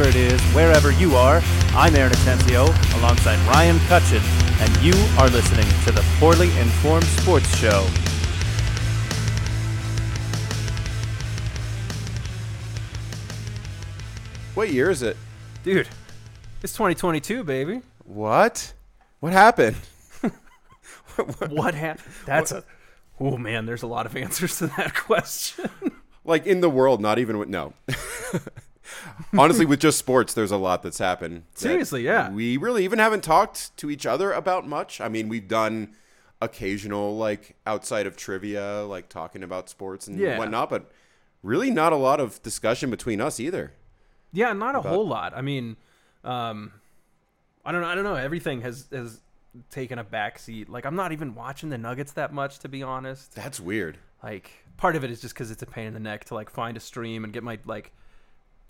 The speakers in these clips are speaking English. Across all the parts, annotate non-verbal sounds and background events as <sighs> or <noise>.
Whenever it is, wherever you are, I'm Aaron Atencio alongside Ryan Cutchin, and you are listening to the Poorly Informed Sports Show. What year is it? Dude, it's 2022, baby. What? What happened? <laughs> What happened? That's a. Oh man, there's a lot of answers to that <laughs> question. Like in the world, not even with no. <laughs> Honestly, with just sports, there's a lot that's happened. that Seriously, yeah. We really even haven't talked to each other about much. I mean, we've done occasional like outside of trivia, like talking about sports and Yeah. whatnot, but really not a lot of discussion between us either. Yeah, not a whole lot. I mean, um, I don't know. I don't know. Everything has has taken a backseat. Like I'm not even watching the Nuggets that much, to be honest. That's weird. Like part of it is just because it's a pain in the neck to like find a stream and get my like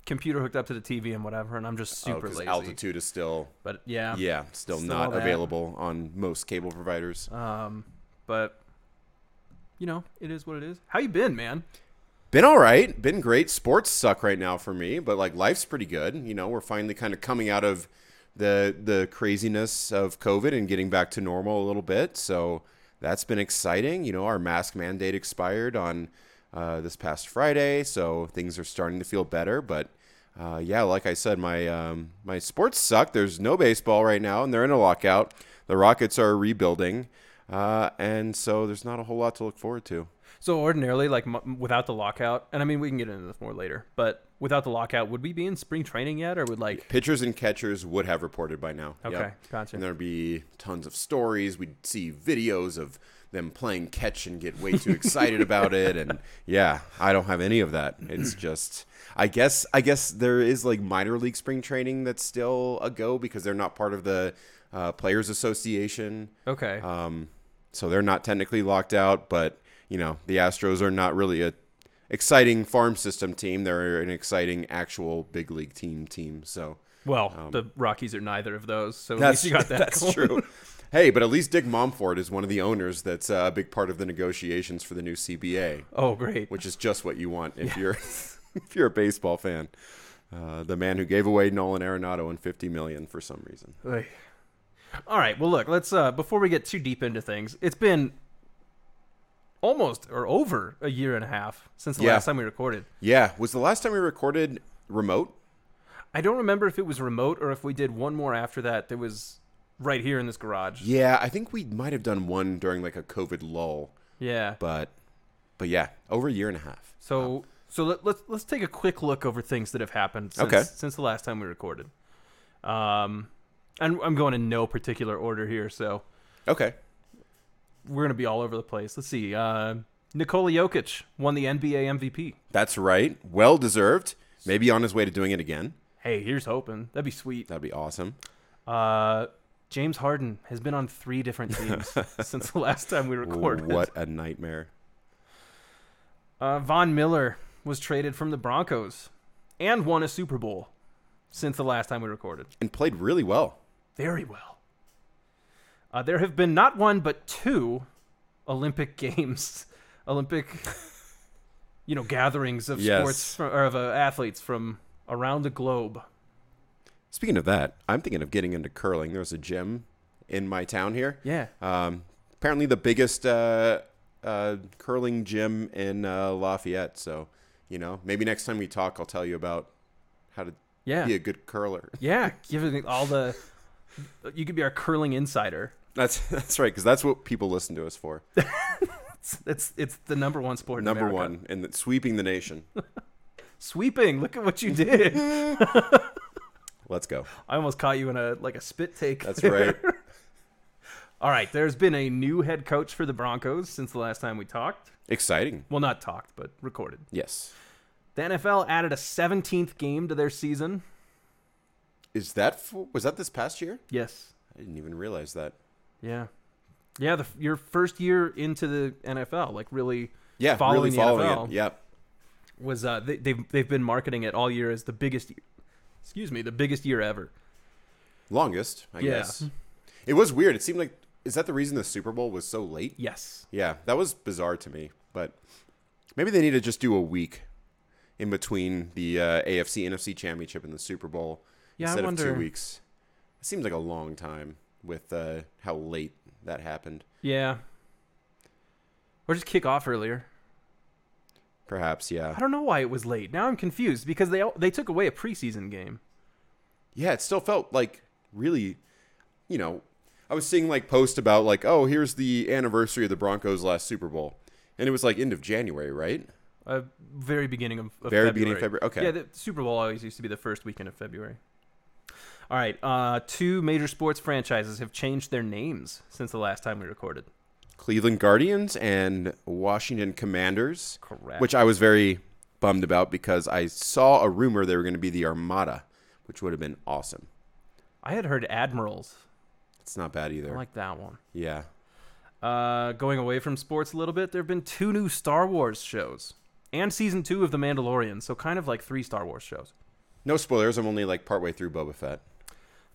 computer hooked up to the TV and whatever, and I'm just super Oh, super 'cause lazy. altitude is still But yeah, yeah, still, Still not available on most cable providers. Um, but you know, it is what it is. How you been, man? Been all right. Been great. Sports suck right now for me, but like life's pretty good. You know, we're finally kind of coming out of the the craziness of COVID and getting back to normal a little bit. So that's been exciting. You know, our mask mandate expired on uh, this past Friday, so things are starting to feel better. But uh, yeah, like I said, my um, my sports suck. There's no baseball right now, and they're in a lockout. The Rockets are rebuilding, uh, and so there's not a whole lot to look forward to. So ordinarily, like m- without the lockout, and I mean we can get into this more later, but without the lockout, would we be in spring training yet, or would like? Pitchers and catchers would have reported by now. Okay, Yep. gotcha. And there'd be tons of stories. We'd see videos of them playing catch and get way too excited about it. And yeah, I don't have any of that. It's just, I guess, I guess there is like minor league spring training that's still a go because they're not part of the uh, Players Association. Okay, Um, so they're not technically locked out, but you know the Astros are not really a exciting farm system team. They're an exciting actual big league team team. So well, um, the Rockies are neither of those, so at that's least you got that. <laughs> that's going. true. Hey, but at least Dick Monfort is one of the owners. That's uh, a big part of the negotiations for the new CBA, Oh, great. which is just what you want if you're <laughs> if you're a baseball fan. Uh, the man who gave away Nolan Arenado and 50 million for some reason. Oy. All right. Well, look. Let's uh, before we get too deep into things. It's been almost or over a year and a half since the Yeah. last time we recorded. Yeah, was the last time we recorded remote? I don't remember if it was remote or if we did one more after that. There was right here in this garage. Yeah, I think we might have done one during like a COVID lull, Yeah. but but yeah, over a year and a half. So so let, let's let's take a quick look over things that have happened since, Okay. since the last time we recorded. Um, and I'm going in no particular order here, so Okay. we're gonna be all over the place. Let's see. Uh, Nikola Jokic won the NBA MVP. That's right. Well deserved. Maybe on his way to doing it again. Hey, here's hoping. That'd be sweet. That'd be awesome. Uh, James Harden has been on three different teams <laughs> since the last time we recorded. What a nightmare. Uh, Von Miller was traded from the Broncos and won a Super Bowl since the last time we recorded. And played really well. Very well. Uh, there have been not one but two Olympic <laughs> Games, Olympic, you know, gatherings of Yes. sports or of uh, athletes from around the globe. Speaking of that, I'm thinking of getting into curling. There's a gym in my town here. Yeah. Um, apparently the biggest uh, uh, curling gym in uh, Lafayette. So, you know, maybe next time we talk, I'll tell you about how to Yeah. be a good curler. <laughs> Yeah. Giving all the, you could be our curling insider. That's <laughs> that's right, because that's what people listen to us for. <laughs> It's it's, it's the number one sport. in Number one, and sweeping the nation. Sweeping. Look at what you did. Let's go. I almost caught you in a like a spit take. That's there. right. <laughs> All right. There's been a new head coach for the Broncos since the last time we talked. Exciting. Well, not talked, but recorded. Yes. The NFL added a 17th game to their season. Is that for, was that this past year? Yes. I didn't even realize that. Yeah. Yeah, the, your first year into the NFL, like really Yeah, Following really the following NFL. it. Yep. was uh they, they've they've been marketing it all year as the biggest excuse me, the biggest year ever. Longest, I Yeah. guess. It was weird. It seemed like is that the reason the Super Bowl was so late? Yes. Yeah, that was bizarre to me. But maybe they need to just do a week in between the uh, AFC NFC Championship and the Super Bowl Yeah, instead of two weeks. It seems like a long time with uh, how late that happened. Yeah. Or just kick off earlier. Perhaps, yeah. I don't know why it was late. Now I'm confused because they they took away a preseason game. Yeah, it still felt like really, you know, I was seeing like posts about like, oh, here's the anniversary of the Broncos' last Super Bowl, and it was like end of January, right? Uh, very beginning of, of Very February. beginning of February, okay. Yeah, the Super Bowl always used to be the first weekend of February. All right. Uh, two major sports franchises have changed their names since the last time we recorded. Cleveland Guardians and Washington Commanders, Correct. which I was very bummed about because I saw a rumor they were going to be the Armada, which would have been awesome. I had heard Admirals. It's not bad I either. like that one. yeah. Uh, going away from sports a little bit, there have been two new Star Wars shows and season two of The Mandalorian. So kind of like three Star Wars shows. No spoilers. I'm only like partway through Boba Fett.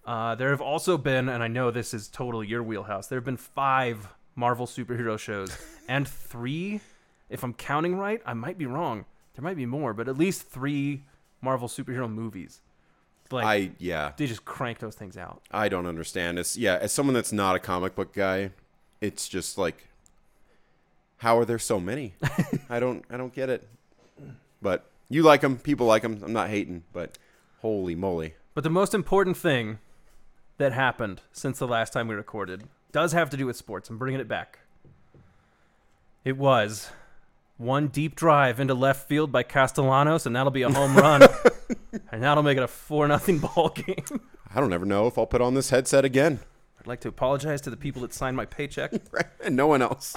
Uh, there have also been, and I know this is totally your wheelhouse. There have been five Marvel superhero shows <laughs> and three, if I'm counting right, I might be wrong. There might be more, but at least three Marvel superhero movies. Like I yeah. they just crank those things out. I don't understand. It's yeah, as someone that's not a comic book guy, it's just like how are there so many? <laughs> I don't I don't get it. But you like them, people like them. I'm not hating, but holy moly. But the most important thing that happened since the last time we recorded does have to do with sports. I'm bringing it back. It was one deep drive into left field by Castellanos, and that'll be a home run. <laughs> and that'll make it a 4 nothing ball game. I don't ever know if I'll put on this headset again. I'd like to apologize to the people that signed my paycheck. <laughs> and no one else.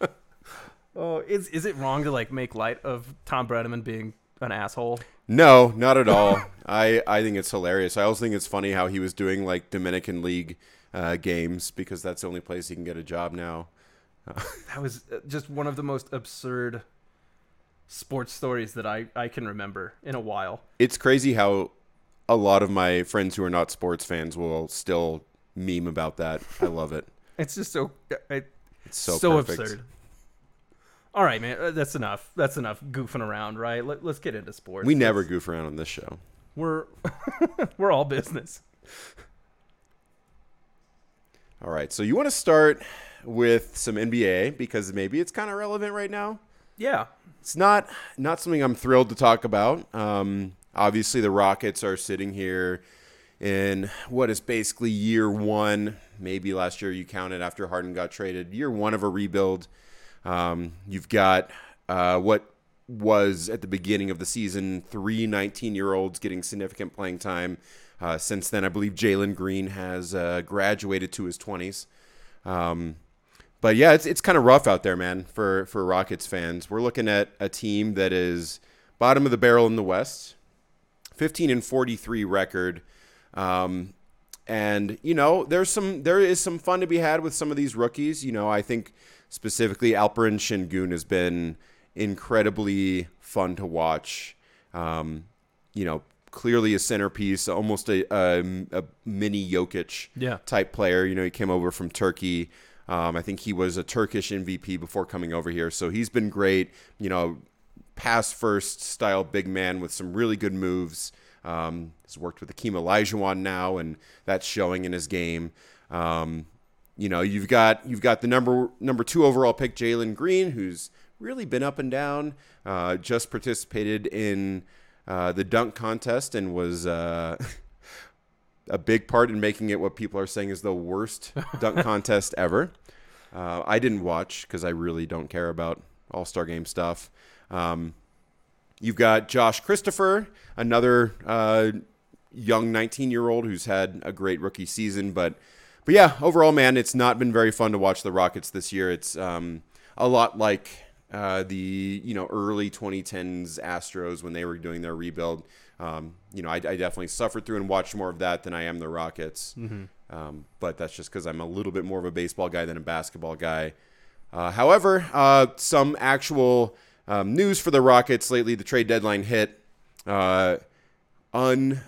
<laughs> oh, is is it wrong to like make light of Thom Brennaman being an asshole? No, not at all. I, I think it's hilarious. I also think it's funny how he was doing like Dominican League uh, games because that's the only place he can get a job now. That was uh, just one of the most absurd sports stories that I, I can remember in a while. It's crazy how a lot of my friends who are not sports fans will still meme about that. I love it. <laughs> It's just so it, It's so, so, perfect. absurd. All right, man. uh, That's enough. That's enough goofing around, right? Let, let's get into sports. We never Let's- goof around on this show. We're <laughs> we're all business. All right, so you want to start with some NBA because maybe it's kind of relevant right now. Yeah. It's not not something I'm thrilled to talk about. Um, obviously, the Rockets are sitting here in what is basically year one. Maybe last year you counted after Harden got traded. Year one of a rebuild. Um, you've got uh, what was at the beginning of the season three 19 year olds getting significant playing time. Uh, since then, I believe Jalen Green has uh, graduated to his 20s. Um, but yeah, it's it's kind of rough out there, man, for for Rockets fans. We're looking at a team that is bottom of the barrel in the West, 15 and 43 record. Um, and you know, there's some there is some fun to be had with some of these rookies. You know, I think specifically Alperen Şengün has been incredibly fun to watch. Um, you know, clearly a centerpiece, almost a, a, a mini Jokic Yeah. type player. You know, he came over from Turkey. Um, I think he was a Turkish MVP before coming over here, so he's been great. You know, pass first style big man with some really good moves. Um, he's worked with Hakeem Olajuwon now, and that's showing in his game. Um, you know, you've got you've got the number number two overall pick Jalen Green, who's really been up and down. Uh, just participated in uh, the dunk contest and was uh, <laughs> a big part in making it what people are saying is the worst <laughs> dunk contest ever. Uh, I didn't watch because I really don't care about All Star Game stuff. Um, you've got Josh Christopher, another uh, young 19 year old who's had a great rookie season, but but yeah, overall, man, it's not been very fun to watch the Rockets this year. It's um, a lot like uh, the you know early 2010s Astros when they were doing their rebuild. Um, you know, I, I definitely suffered through and watched more of that than I am the Rockets. Um, but that's just because I'm a little bit more of a baseball guy than a basketball guy. Uh, however, uh, some actual um, news for the Rockets lately. The trade deadline hit. Uh, un,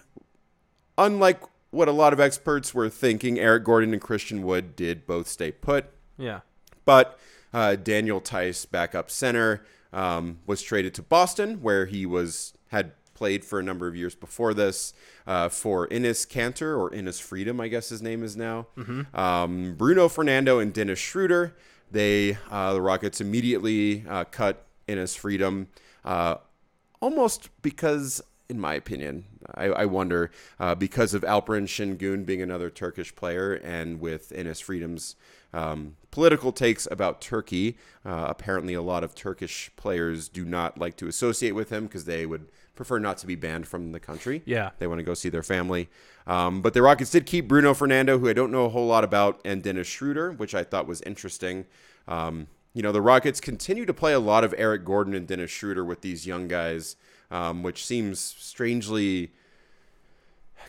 unlike what a lot of experts were thinking, Eric Gordon and Christian Wood did both stay put. Yeah. But uh, Daniel Theis, backup center, um, was traded to Boston, where he was had played for a number of years before this uh, for Enes Kanter or Enes Freedom, I guess his name is now. Um, Bruno Fernando and Dennis Schroeder. They uh, the Rockets immediately uh, cut Enes Freedom, uh, almost because, in my opinion, I, I wonder uh, because of Alperen Şengün being another Turkish player, and with Enes Freedom's um, political takes about Turkey. Uh, apparently, a lot of Turkish players do not like to associate with him because they would prefer not to be banned from the country. Yeah. They want to go see their family. Um, but the Rockets did keep Bruno Fernando, who I don't know a whole lot about, and Dennis Schroeder, which I thought was interesting. Um, you know, the Rockets continue to play a lot of Eric Gordon and Dennis Schroeder with these young guys, um, which seems strangely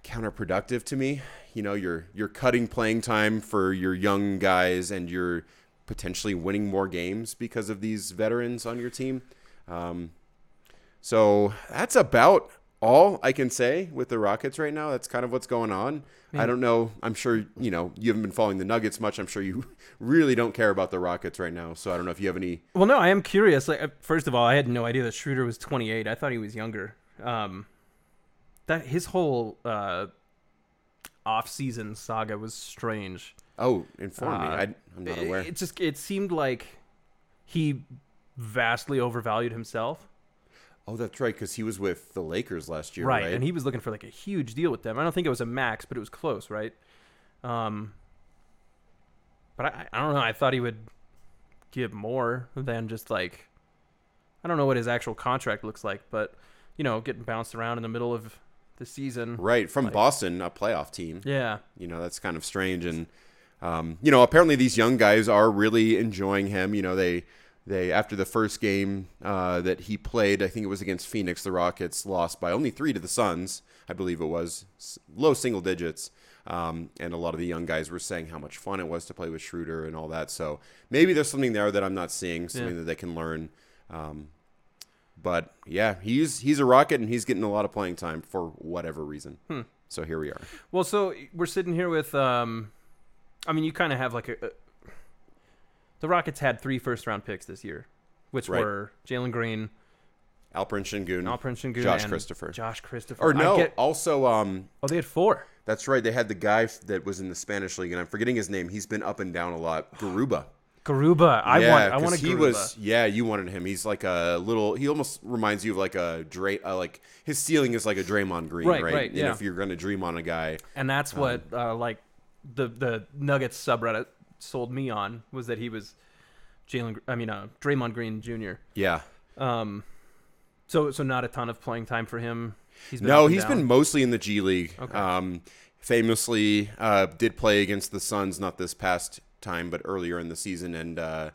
counterproductive to me. You know, you're you're cutting playing time for your young guys, and you're potentially winning more games because of these veterans on your team. Um, so that's about all I can say with the Rockets right now. That's kind of what's going on. I don't know. I'm sure you know you haven't been following the Nuggets much. I'm sure you <laughs> really don't care about the Rockets right now. So I don't know if you have any. Well, no, I am curious. Like, uh, first of all, I had no idea that Schroeder was 28. I thought he was younger. Um, that his whole uh, off-season saga was strange. Oh, inform me. Uh, I, I'm not aware. It, it just it seemed like he vastly overvalued himself. oh, that's right, because he was with the Lakers last year, right, right? and he was looking for like a huge deal with them. I don't think it was a max, but it was close, right? Um, but I, I don't know. I thought he would give more than just like I don't know what his actual contract looks like, but you know, getting bounced around in the middle of the season. right from like- Boston, a playoff team. Yeah, You know, that's kind of strange. And, um, you know, apparently these young guys are really enjoying him. You know, they, they after the first game uh, that he played, I think it was against Phoenix, the Rockets lost by only three to the Suns, I believe it was, low single digits. Um, and a lot of the young guys were saying how much fun it was to play with Schroeder and all that. So maybe there's something there that I'm not seeing, something Yeah. that they can learn. Um, but yeah, he's he's a rocket and he's getting a lot of playing time for whatever reason. Hmm. So here we are. Well, so we're sitting here with, um, I mean, you kind of have like a, a. The Rockets had three first round picks this year, which Right. were Jalen Green, Alperen Şengün, Alperen Şengün, Josh Christopher. Josh Christopher. Or no, get- also um oh, they had four. that's right, they had the guy that was in the Spanish league and I'm forgetting his name. He's been up and down a lot. Garuba. Garuba. I yeah, want. I want a he was yeah, you wanted him. He's like a little he almost reminds you of like a Dray uh, like his ceiling is like a Draymond Green, Right, right? right, And yeah. if you're going to dream on a guy, and that's Um, what uh, like the the Nuggets subreddit sold me on was that he was Jalen. I mean, uh, Draymond Green Jr. yeah. Um, so so not a ton of playing time for him. No, he's been No, he's down. been mostly in the G League. Okay. Um, famously, uh, did play against the Suns, not this past time, but earlier in the season, and uh,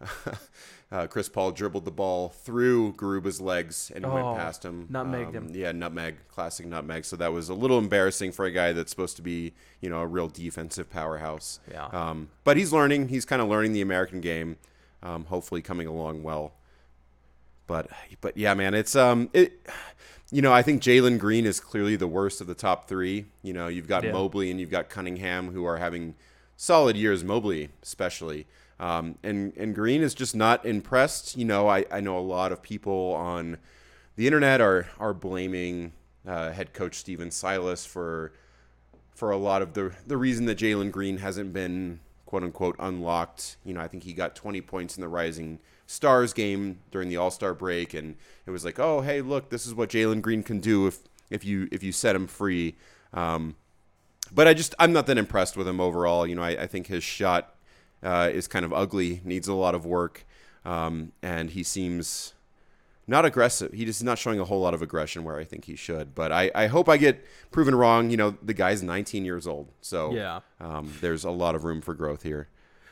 <laughs> uh, Chris Paul dribbled the ball through Garuba's legs and Oh, went past him. nutmegged Um, him. Yeah, nutmeg, classic nutmeg. So that was a little embarrassing for a guy that's supposed to be, you know, a real defensive powerhouse. Yeah. Um, but he's learning. He's kind of learning the American game. Um, hopefully, coming along well. But but yeah, man, it's um it. You know, I think Jalen Green is clearly the worst of the top three. You know, you've got Yeah. Mobley and you've got Cunningham who are having solid years. Mobley, especially, um, and and Green is just not impressed. You know, I I know a lot of people on the internet are are blaming uh, head coach Stephen Silas for for a lot of the the reason that Jalen Green hasn't been quote unquote unlocked. You know, I think he got 20 points in the Rising Stars game during the All Star break, and it was like, oh hey, look, this is what Jalen Green can do if if you if you set him free. Um, but I just I'm not that impressed with him overall. You know, I, I think his shot uh, is kind of ugly, needs a lot of work, um, and he seems not aggressive. He just not showing a whole lot of aggression where I think he should. But I, I hope I get proven wrong. You know, the guy's 19 years old, so Yeah. um, there's a lot of room for growth here.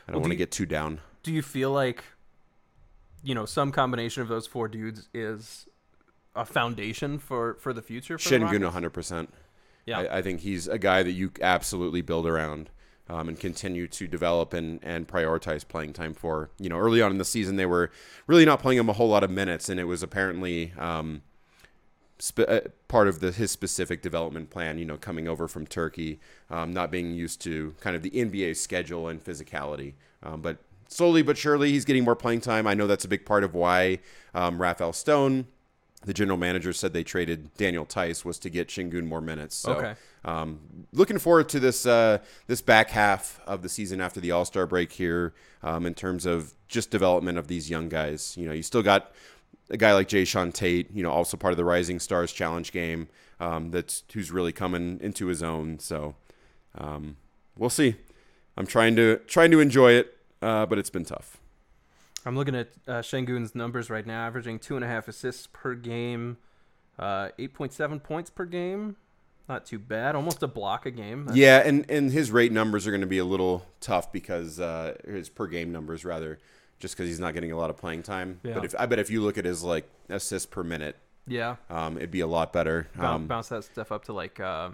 I don't Well, want to you- get too down. Do you feel like, you know, some combination of those four dudes is a foundation for for the future? For Şengün, Rockets? 100. percent Yeah. I, I think he's a guy that you absolutely build around. Um, and continue to develop and, and prioritize playing time for. You know, early on in the season, they were really not playing him a whole lot of minutes, and it was apparently um, uh, part of the, his specific development plan. You know, coming over from Turkey, um, not being used to kind of the NBA schedule and physicality. Um, but slowly but surely he's getting more playing time. I know that's a big part of why um, Rafael Stone, the general manager, said they traded Daniel Theis was to get Şengün more minutes. So, Okay. um, looking forward to this uh, this back half of the season after the All Star break here, um, in terms of just development of these young guys. You know, you still got a guy like Jae'Sean Tate, you know, also part of the Rising Stars Challenge game, um, that's who's really coming into his own. So um, we'll see. I'm trying to trying to enjoy it, uh, but it's been tough. I'm looking at uh, Şengün's numbers right now, averaging two and a half assists per game, uh, 8.7 points per game. Not too bad. Almost a block a game. That's- Yeah, and and his rate numbers are going to be a little tough because uh, his per game numbers rather, just because he's not getting a lot of playing time. Yeah. But if I bet if you look at his like assists per minute, Yeah. um, it'd be a lot better. Boun- Um, bounce that stuff up to like, uh,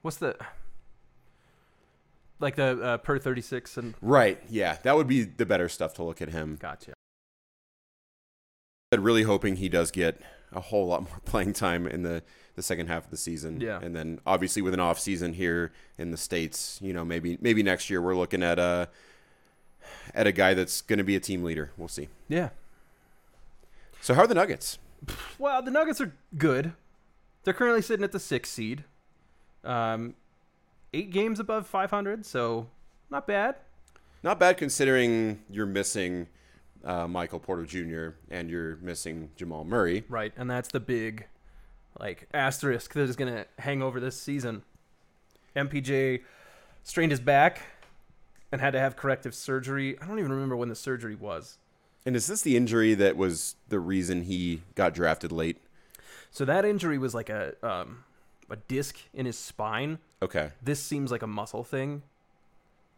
what's the, like the uh, per 36 and right? Yeah, that would be the better stuff to look at him. gotcha. But really hoping he does get a whole lot more <laughs> playing time in the, the second half of the season. Yeah. And then obviously with an off season here in the States, you know, maybe maybe next year we're looking at a at a guy that's gonna be a team leader. We'll see. Yeah. So how are the Nuggets? Well, the Nuggets are good. They're currently sitting at the sixth seed, um, eight games above 500, so not bad. Not bad considering you're missing uh, Michael Porter Jr. and you're missing Jamal Murray. Right, and that's the big like asterisk that is going to hang over this season. MPJ strained his back and had to have corrective surgery. I don't even remember when the surgery was. And is this the injury that was the reason he got drafted late? So that injury was like a um, a disc in his spine. Okay. This seems like a muscle thing,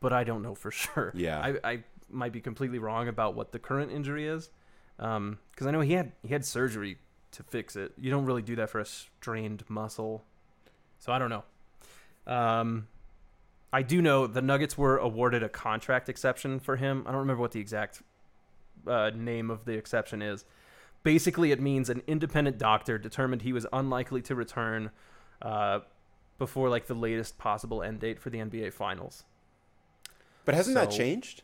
but I don't know for <laughs> sure. Yeah. I, I might be completely wrong about what the current injury is, because I know he had he had surgery to fix it. You don't really do that for a strained muscle, so I don't know. Um, I do know the Nuggets were awarded a contract exception for him. I don't remember what the exact uh, name of the exception is. Basically, it means an independent doctor determined he was unlikely to return uh, before like the latest possible end date for the NBA Finals. But hasn't that changed?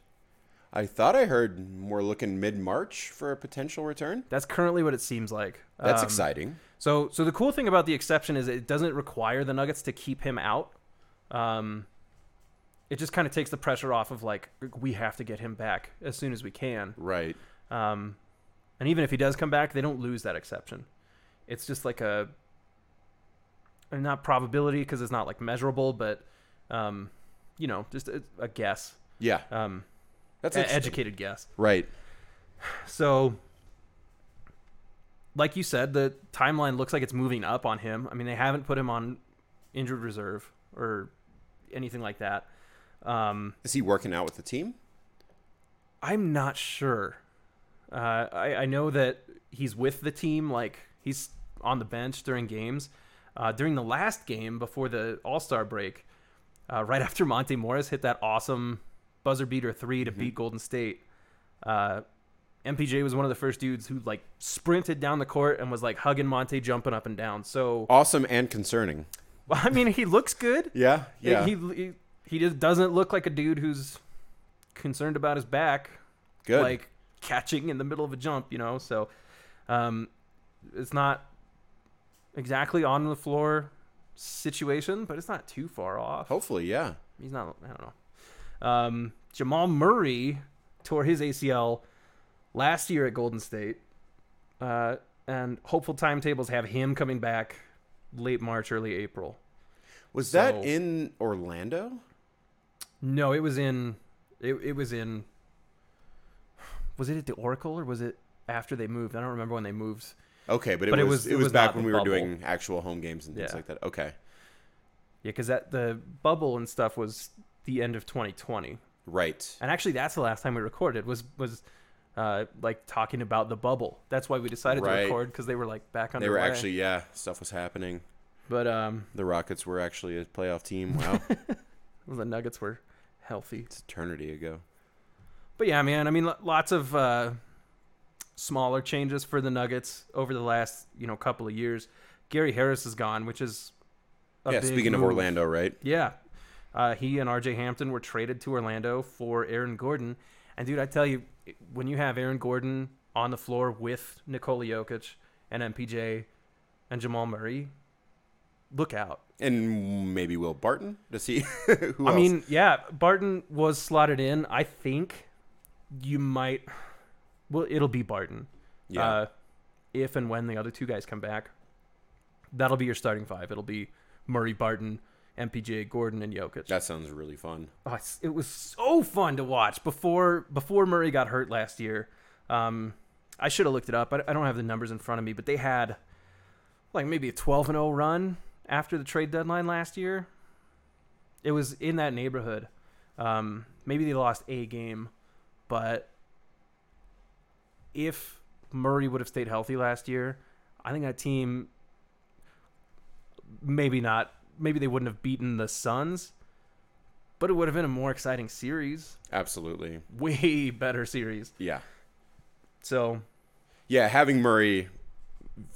I thought I heard we're looking mid March for a potential return. That's currently what it seems like. That's Um, exciting. So, so the cool thing about the exception is it doesn't require the Nuggets to keep him out. Um, it just kind of takes the pressure off of like we have to get him back as soon as we can. Right. Um, and even if he does come back, they don't lose that exception. It's just like a, not probability because it's not like measurable, but um, you know, just a, a guess, Yeah. um, That's an educated guess. Right. So, like you said, the timeline looks like it's moving up on him. I mean, they haven't put him on injured reserve or anything like that. Um, Is he working out with the team? I'm not sure. Uh, I, I know that he's with the team, like he's on the bench during games. Uh, during the last game before the All Star break, uh, right <laughs> after Monte Morris hit that awesome buzzer beater three to beat Golden State, uh, MPJ was one of the first dudes who like sprinted down the court and was like hugging Monte, jumping up and down. So, Awesome and concerning. <laughs> well, I mean, he looks good. <laughs> Yeah. Yeah. He, he he just doesn't look like a dude who's concerned about his back Good. like catching in the middle of a jump, you know. So um, it's not exactly on the floor situation, but it's not too far off. Hopefully, yeah. He's not. I don't know. Um, Jamal Murray tore his ACL last year at Golden State, uh, and hopeful timetables have him coming back late March, early April. Was So- that in Orlando? No, it was in. It, it was in. Was it at the Oracle or was it after they moved? I don't remember when they moved. Okay, but it But it was was- it was, was back when we were doing actual home games and things Yeah. like that. Okay. Yeah, because that the bubble and stuff was the end of 2020, Right. and actually that's the last time we recorded was was uh, like talking about the bubble. That's why we decided Right. to record because they were like back on. They were actually yeah, stuff was happening. but um, The Rockets were actually a playoff team. Wow. <laughs> the Nuggets were healthy. it's eternity ago. But yeah, man, I mean, lots of uh, smaller changes for the Nuggets over the last you know couple of years. Gary Harris is gone, which is a yeah, speaking of. Orlando, right? Yeah, uh, he and R.J. Hampton were traded to Orlando for Aaron Gordon, And dude, I tell you, when you have Aaron Gordon on the floor with Nikola Jokic and MPJ and Jamal Murray, look out. And maybe Will Barton to see <laughs> who I else. mean, yeah, Barton was slotted in. I think you might. Well, it'll be Barton. yeah, Uh, if and when the other two guys come back, that'll be your starting five. It'll be Murray, Barton, MPJ, Gordon, and Jokic. that sounds really fun. Oh, it's, it was so fun to watch before before Murray got hurt last year. Um, I should have looked it up. I, I don't have the numbers in front of me, but they had like maybe a 12 and 0 run after the trade deadline last year. It was in that neighborhood. Um, maybe they lost a game, but if Murray would have stayed healthy last year, I think that team maybe not maybe they wouldn't have beaten the Suns, but it would have been a more exciting series. Absolutely. Way better series. Yeah. So Yeah, having Murray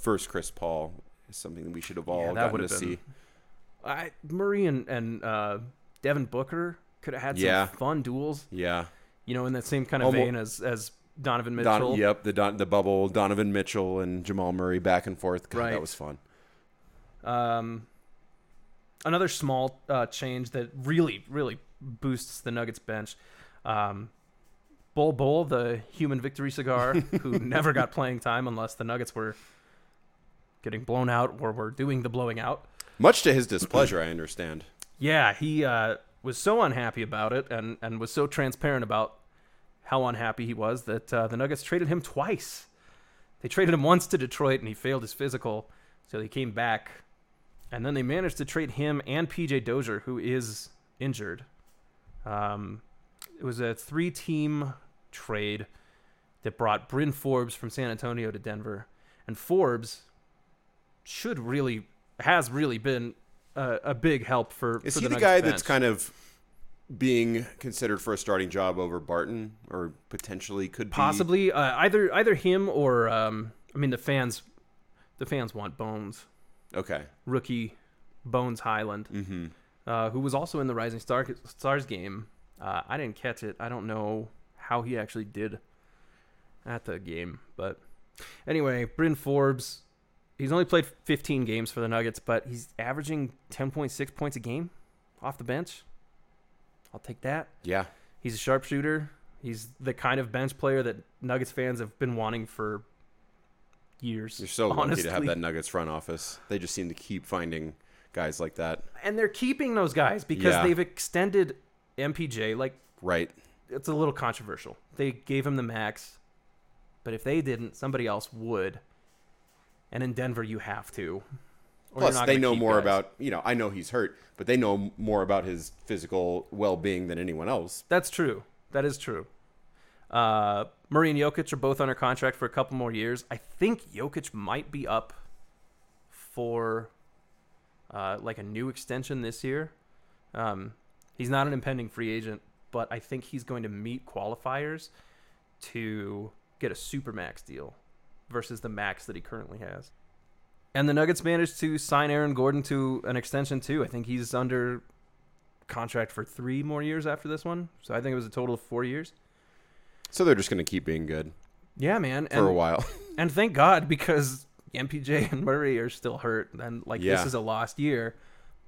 versus Chris Paul is something that we should have all Yeah, that gotten would to been- see. I Murray and, and uh, Devin Booker could have had some Yeah. fun duels, Yeah. you know, in that same kind of Almo- vein as as Donovan Mitchell. Don, yep, the Don, the bubble, Donovan Mitchell and Jamal Murray back and forth. God, Right. that was fun. Um, another small uh, change that really, really boosts the Nuggets bench. Um, Bull Bol, the human victory cigar, <laughs> who never got playing time unless the Nuggets were getting blown out or were doing the blowing out. Much to his displeasure, I understand. Yeah, he uh, was so unhappy about it and, and was so transparent about how unhappy he was that uh, the Nuggets traded him twice. They traded him once to Detroit and he failed his physical, so he came back. And then they managed to trade him and PJ Dozier, who is injured. Um, it was a three team trade that brought Bryn Forbes from San Antonio to Denver. And Forbes should really, has really been a, a big help for. Is for he the, Nuggets guy bench. that's kind of being considered for a starting job over Barton, or potentially could be? possibly uh, either either him or um, I mean the fans, the fans want Bones, Okay. rookie Bones Hyland, Mm-hmm. uh, who was also in the Rising Star Stars game. Uh, I didn't catch it. I don't know how he actually did at the game, but anyway, Bryn Forbes. He's only played 15 games for the Nuggets, but he's averaging 10.6 points a game off the bench. I'll take that. Yeah. He's a sharpshooter. He's the kind of bench player that Nuggets fans have been wanting for years. You're so honestly. lucky to have that Nuggets front office. They just seem to keep finding guys like that. And they're keeping those guys because Yeah. they've extended MPJ. Like Right. it's a little controversial. They gave him the max, but if they didn't, somebody else would. And in Denver, you have to. Plus, they know more guys. about, you know, I know he's hurt, but they know more about his physical well being than anyone else. That's true. That is true. Uh, Murray and Jokic are both under contract for a couple more years. I think Jokic might be up for uh, like a new extension this year. Um, he's not an impending free agent, but I think he's going to meet qualifiers to get a supermax deal versus the max that he currently has. And the Nuggets managed to sign Aaron Gordon to an extension too. I think he's under contract for three more years after this one. So I think it was a total of four years. So they're just going to keep being good Yeah, man. for a while. <laughs> and thank God because MPJ <laughs> and Murray are still hurt. And like Yeah. this is a lost year.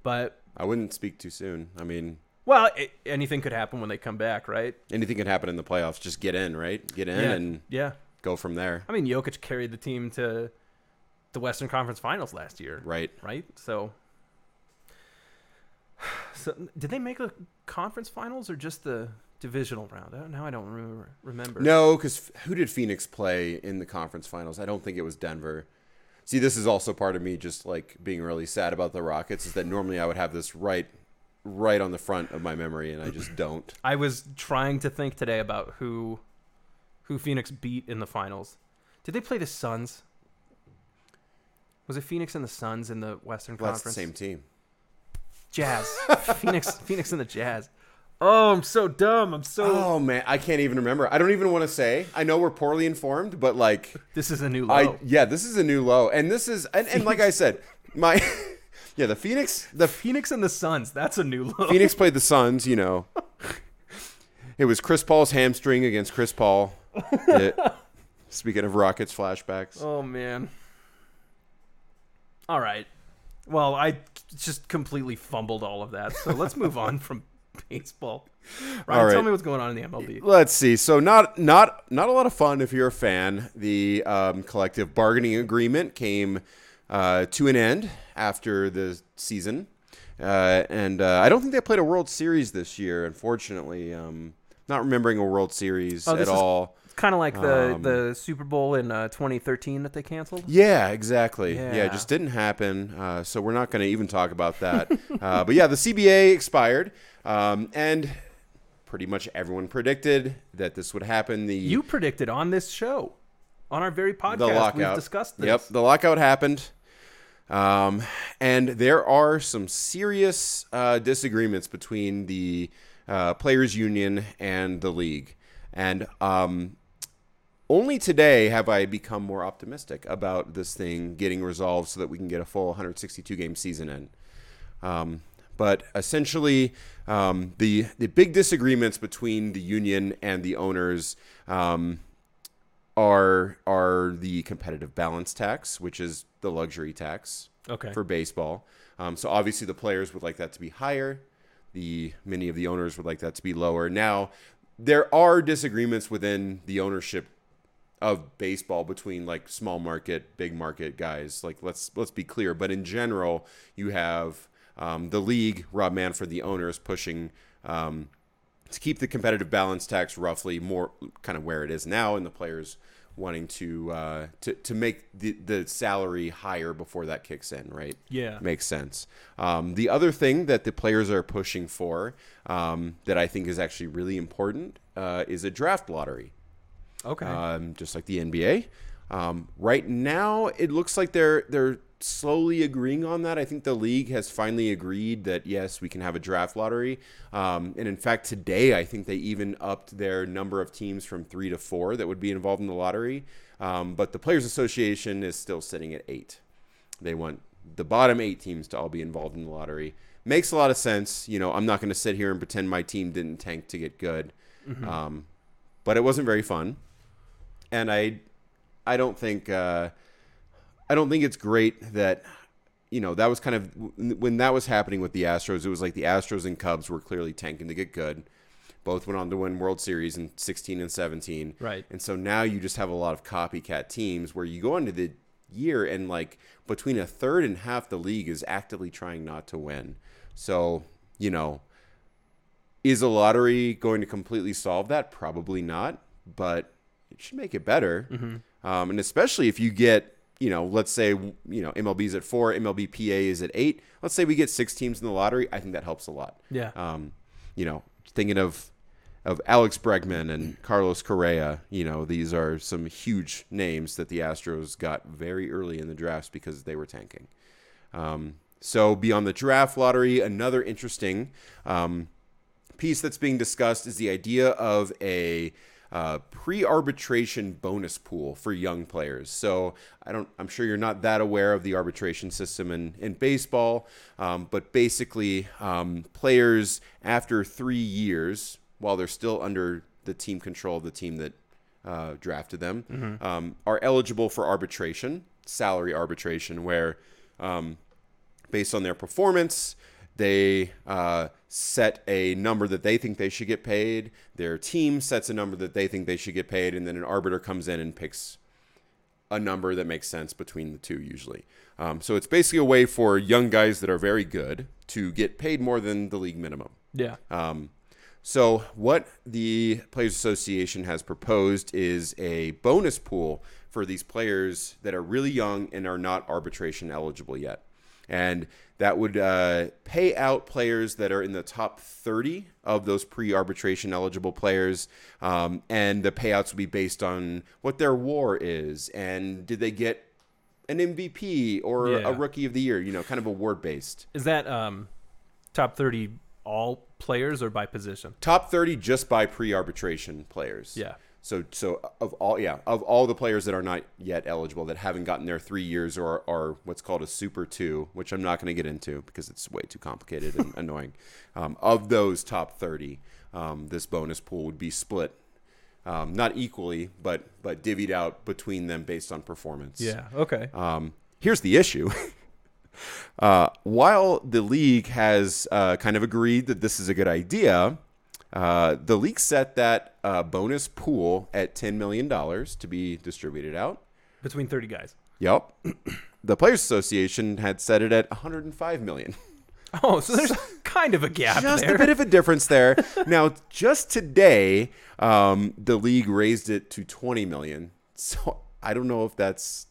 But I wouldn't speak too soon. I mean, well, it, anything could happen when they come back, right? anything could happen in the playoffs. Just get in, right? Get in yeah. and yeah. go from there. I mean, Jokic carried the team to the Western Conference Finals last year, Right. right? So, <sighs> so did they make the conference finals or just the divisional round? I don't, now I don't remember. remember. No, because who did Phoenix play in the conference finals? I don't think it was Denver. See, this is also part of me just like being really sad about the Rockets. Is that normally I would have this right, right on the front of my memory, and I just <clears throat> don't. I was trying to think today about who who Phoenix beat in the finals. Did they play the Suns? Was it Phoenix and the Suns in the Western Well, that's the Conference? same team. Jazz. <laughs> Phoenix Phoenix and the Jazz. Oh, I'm so dumb. I'm so Oh man, I can't even remember. I don't even want to say. I know we're poorly informed, but like, This is a new low. I yeah, this is a new low, and this is and, and like I said, <laughs> my <laughs> yeah, the Phoenix the Phoenix and the Suns. That's a new low. Phoenix played the Suns, you know. It was Chris Paul's hamstring against Chris Paul. It- speaking of Rockets flashbacks. Oh man. All right. Well, I just completely fumbled all of that. So let's move on from baseball. Ryan, All tell me what's going on in the MLB. Let's see. So not not not a lot of fun if you're a fan. The um, collective bargaining agreement came uh, to an end after the season, uh, and uh, I don't think they played a World Series this year. Unfortunately, um, not remembering a World Series Oh, at is- all. Kind of like the Um, the Super Bowl in uh, 2013 that they canceled. Yeah, exactly. Yeah, Yeah. it just didn't happen. Uh, so we're not going to even talk about that. <laughs> uh, but yeah, the CBA expired, um, and pretty much everyone predicted that this would happen. The You predicted on this show, on our very podcast, the lockout. we've discussed this. Yep, the lockout happened. Um, and there are some serious uh, disagreements between the uh, players' union and the league. And um, only today have I become more optimistic about this thing getting resolved so that we can get a full 162 game season in. Um, but essentially, um, the the big disagreements between the union and the owners um, are are the competitive balance tax, which is the luxury tax Okay. for baseball. Um, so obviously, the players would like that to be higher. The many of the owners would like that to be lower. Now, there are disagreements within the ownership of baseball between like small market, big market guys. Like let's let's be clear. But in general, you have um, the league, Rob Manfred, the owners pushing um, to keep the competitive balance tax roughly more kind of where it is now, and the players wanting to uh, to to make the the salary higher before that kicks in, right? Yeah. makes sense. Um, the other thing that the players are pushing for um, that I think is actually really important uh, is a draft lottery Okay. um, just like the NBA. Um, right now, it looks like they're they're slowly agreeing on that. I think the league has finally agreed that yes, we can have a draft lottery. Um, and in fact, today I think they even upped their number of teams from three to four that would be involved in the lottery. Um, but the Players Association is still sitting at eight. They want the bottom eight teams to all be involved in the lottery. Makes a lot of sense. You know, I'm not going to sit here and pretend my team didn't tank to get good. Um, but it wasn't very fun and I I don't think uh, I don't think it's great that you know that was kind of when that was happening with the Astros. It was like the Astros and Cubs were clearly tanking to get good. Both went on to win World Series in 16 and 17. Right. And so now you just have a lot of copycat teams where you go into the year and like between a third and half the league is actively trying not to win. So, you know, is a lottery going to completely solve that? Probably not, but it should make it better. Um, and especially if you get, you know, let's say, you know, MLB's at four, MLB PA is at eight. Let's say we get six teams in the lottery. I think that helps a lot. yeah. Um, you know, thinking of of Alex Bregman and Carlos Correa, you know, these are some huge names that the Astros got very early in the drafts because they were tanking. Um, so beyond the draft lottery, another interesting um, piece that's being discussed is the idea of a uh, pre-arbitration bonus pool for young players. So I don't, I'm sure you're not that aware of the arbitration system in in baseball, um, but basically, um, players after three years, while they're still under the team control of the team that uh, drafted them, um, are eligible for arbitration, salary arbitration, where um, based on their performance. They uh, set a number that they think they should get paid. Their team sets a number that they think they should get paid, and then an arbiter comes in and picks a number that makes sense between the two, usually. Um, so it's basically a way for young guys that are very good to get paid more than the league minimum. Yeah. Um, so what the Players Association has proposed is a bonus pool for these players that are really young and are not arbitration eligible yet, and that would uh, pay out players that are in the top 30 of those pre-arbitration eligible players, um, and the payouts will be based on what their WAR is and did they get an MVP or Yeah. a Rookie of the Year, you know, kind of award based. Is that um, top 30 all players or by position? Top 30 just by pre arbitration players. Yeah. So so of all yeah of all the players that are not yet eligible that haven't gotten their three years or are what's called a super two, which I'm not going to get into because it's way too complicated and <laughs> annoying. Um, of those top thirty, um, this bonus pool would be split, um, not equally, but but divvied out between them based on performance. Yeah. Okay. Um, here's the issue. <laughs> uh, while the league has uh, kind of agreed that this is a good idea, uh, the league set that uh, bonus pool at $10 million to be distributed out. Between 30 guys. Yep. the Players Association had set it at 105 million. <laughs> Oh, so there's kind of a gap Just there. a bit of a difference there. <laughs> now, just today, um, the league raised it to 20 million. So I don't know if that's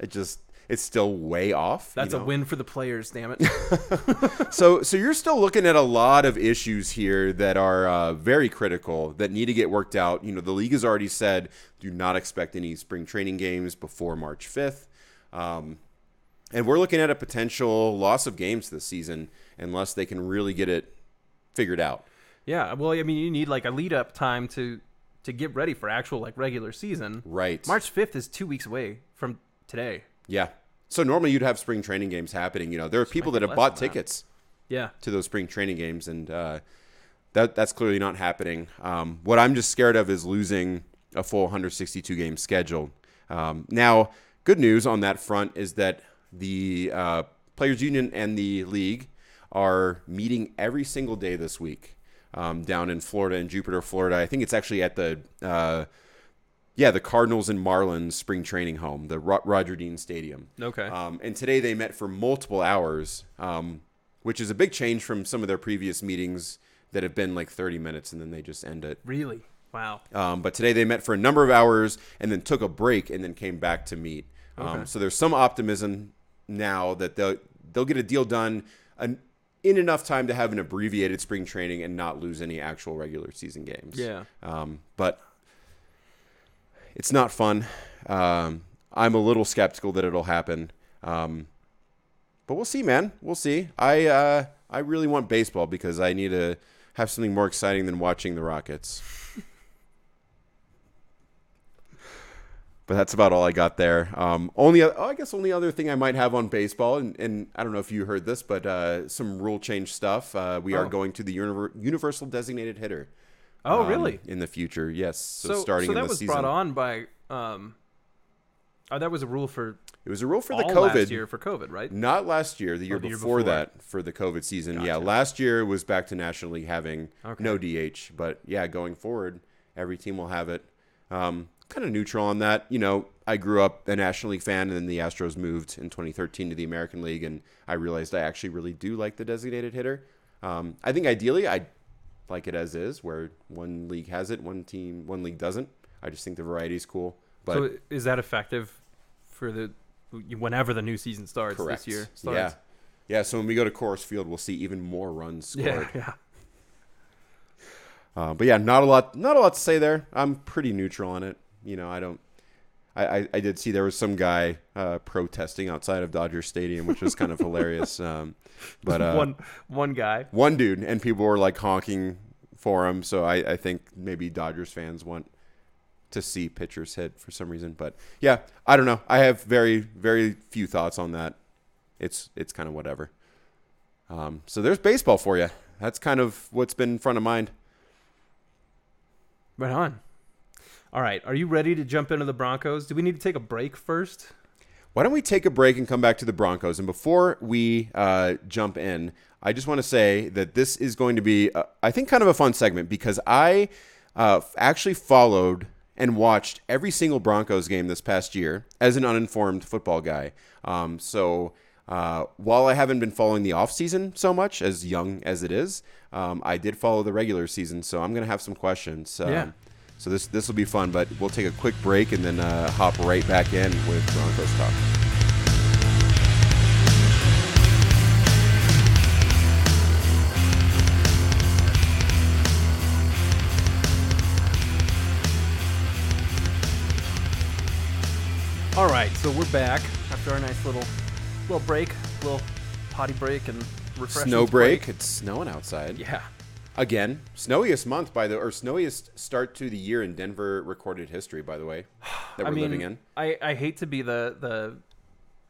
it. Just it's still way off. you That's a win for the players, damn it. <laughs> So, so you're still looking at a lot of issues here that are uh, very critical that need to get worked out. You know, the league has already said do not expect any spring training games before March 5th, um, and we're looking at a potential loss of games this season unless they can really get it figured out. yeah. Well, I mean, you need like a lead up time to to get ready for actual like regular season. Right. March 5th is two weeks away from today. Yeah. So normally you'd have spring training games happening. You know, there are people that have bought tickets. Yeah. to those spring training games, and uh, that that's clearly not happening. Um, what I'm just scared of is losing a full 162 game schedule. Um, now, good news on that front is that the uh, players' union and the league are meeting every single day this week um, down in Florida in Jupiter, Florida. I think it's actually at the uh, yeah the Cardinals and Marlins spring training home, the Ro- Roger Dean Stadium. Okay. Um, and today they met for multiple hours, um, which is a big change from some of their previous meetings that have been like 30 minutes and then they just end it. really? Wow. Um, but today they met for a number of hours and then took a break and then came back to meet. Um, Okay. So there's some optimism now that they'll they'll get a deal done an, in enough time to have an abbreviated spring training and not lose any actual regular season games. Yeah. Um, but it's not fun. Um, I'm a little skeptical that it'll happen. Um, but we'll see, man. We'll see. I uh, I really want baseball because I need to have something more exciting than watching the Rockets. but that's about all I got there. Um, only, oh, I guess, only other thing I might have on baseball, and, and I don't know if you heard this, but uh, some rule change stuff. Uh, we are Oh. going to the univer- universal designated hitter. Oh, um, really? In the future, yes. So, So, starting so in that the was season, brought on by um Oh, that was a rule for it was a rule for the COVID. last year for COVID, right? Not last year, the year, Oh, the year before, before. that for the COVID season. Yeah, last year was back to nationally having Okay. no DH, but yeah, going forward, every team will have it. Um, kind of neutral on that. You know, I grew up a National League fan, and then the Astros moved in 2013 to the American League, and I realized I actually really do like the designated hitter. Um, I think ideally I'd like it as is, where one league has it, one team, one league doesn't. I just think the variety is cool. But so is that effective for the whenever the new season starts correct. this year? Yeah. Starts? Yeah, so when we go to Coors Field, we'll see even more runs <laughs> scored. Yeah, yeah. Uh, but yeah, not a lot, not a lot to say there. I'm pretty neutral on it. You know, I don't. I, I, I did see there was some guy uh, protesting outside of Dodger Stadium, which was kind of hilarious. <laughs> Um, but uh, one one guy. one dude, and people were like honking for him. So I, I think maybe Dodgers fans want to see pitchers hit for some reason. But yeah, I don't know. I have very very few thoughts on that. It's it's kind of whatever. Um, so there's baseball for you. That's kind of what's been front of mind. Right on. All right, are you ready to jump into the Broncos? Do we need to take a break first? Why don't we take a break and come back to the Broncos? And before we uh, jump in, I just want to say that this is going to be, uh, I think, kind of a fun segment because I uh, actually followed and watched every single Broncos game this past year as an uninformed football guy. Um, so uh, while I haven't been following the offseason so much, as young as it is, um, I did follow the regular season. So I'm going to have some questions. Um, Yeah. So this this will be fun, but we'll take a quick break and then uh, hop right back in with Broncos talk. All right, so we're back after our nice little little break, little potty break and refreshing Snow break. It's snowing outside. Yeah. Again, snowiest month by the or snowiest start to the year in Denver recorded history. By the way, that we're I mean, living in. I, I hate to be the the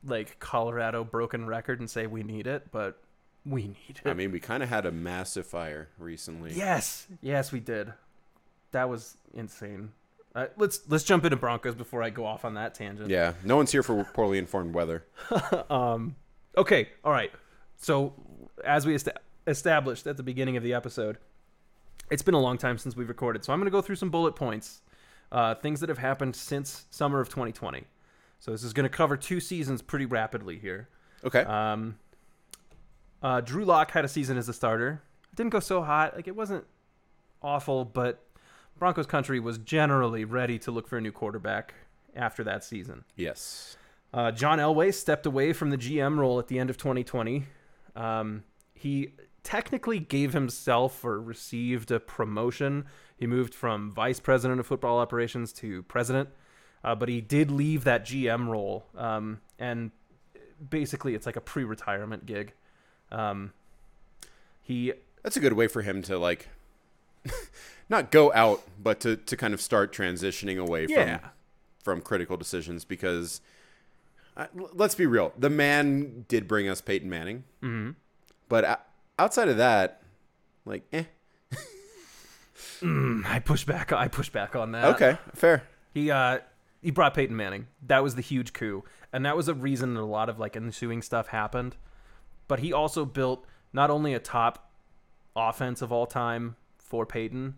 like Colorado broken record and say we need it, but we need it. I mean, we kind of had a massive fire recently. yes, yes, we did. That was insane. Uh, let's let's jump into Broncos before I go off on that tangent. Yeah, no one's here for poorly informed weather. <laughs> um, okay, all right. So, as we est- established at the beginning of the episode, it's been a long time since we've recorded. So, I'm going to go through some bullet points, uh, things that have happened since summer of 2020. So, this is going to cover two seasons pretty rapidly here. Okay. Um, uh, Drew Lock had a season as a starter. It Didn't go so hot. Like, it wasn't awful, but Broncos country was generally ready to look for a new quarterback after that season. yes. Uh, John Elway stepped away from the GM role at the end of 2020. Um, he technically gave himself or received a promotion. He moved from vice president of football operations to president, uh, but he did leave that GM role. Um, and basically, it's like a pre retirement gig. Um, he That's a good way for him to like <laughs> not go out, but to, to kind of start transitioning away Yeah. from from critical decisions because uh, let's be real, the man did bring us Peyton Manning, mhm. but o- outside of that, like, eh, I push back. I push back on that. okay, fair. He uh he brought Peyton Manning. That was the huge coup, and that was a reason that a lot of like ensuing stuff happened. But he also built not only a top offense of all time for Peyton.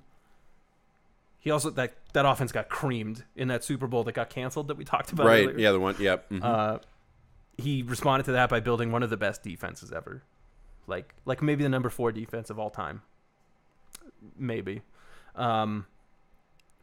He also that that offense got creamed in that Super Bowl that got canceled that we talked about. Right? earlier. Yeah, the one. Yep. mhm. Uh, he responded to that by building one of the best defenses ever, like like maybe the number four defense of all time. Maybe. Um,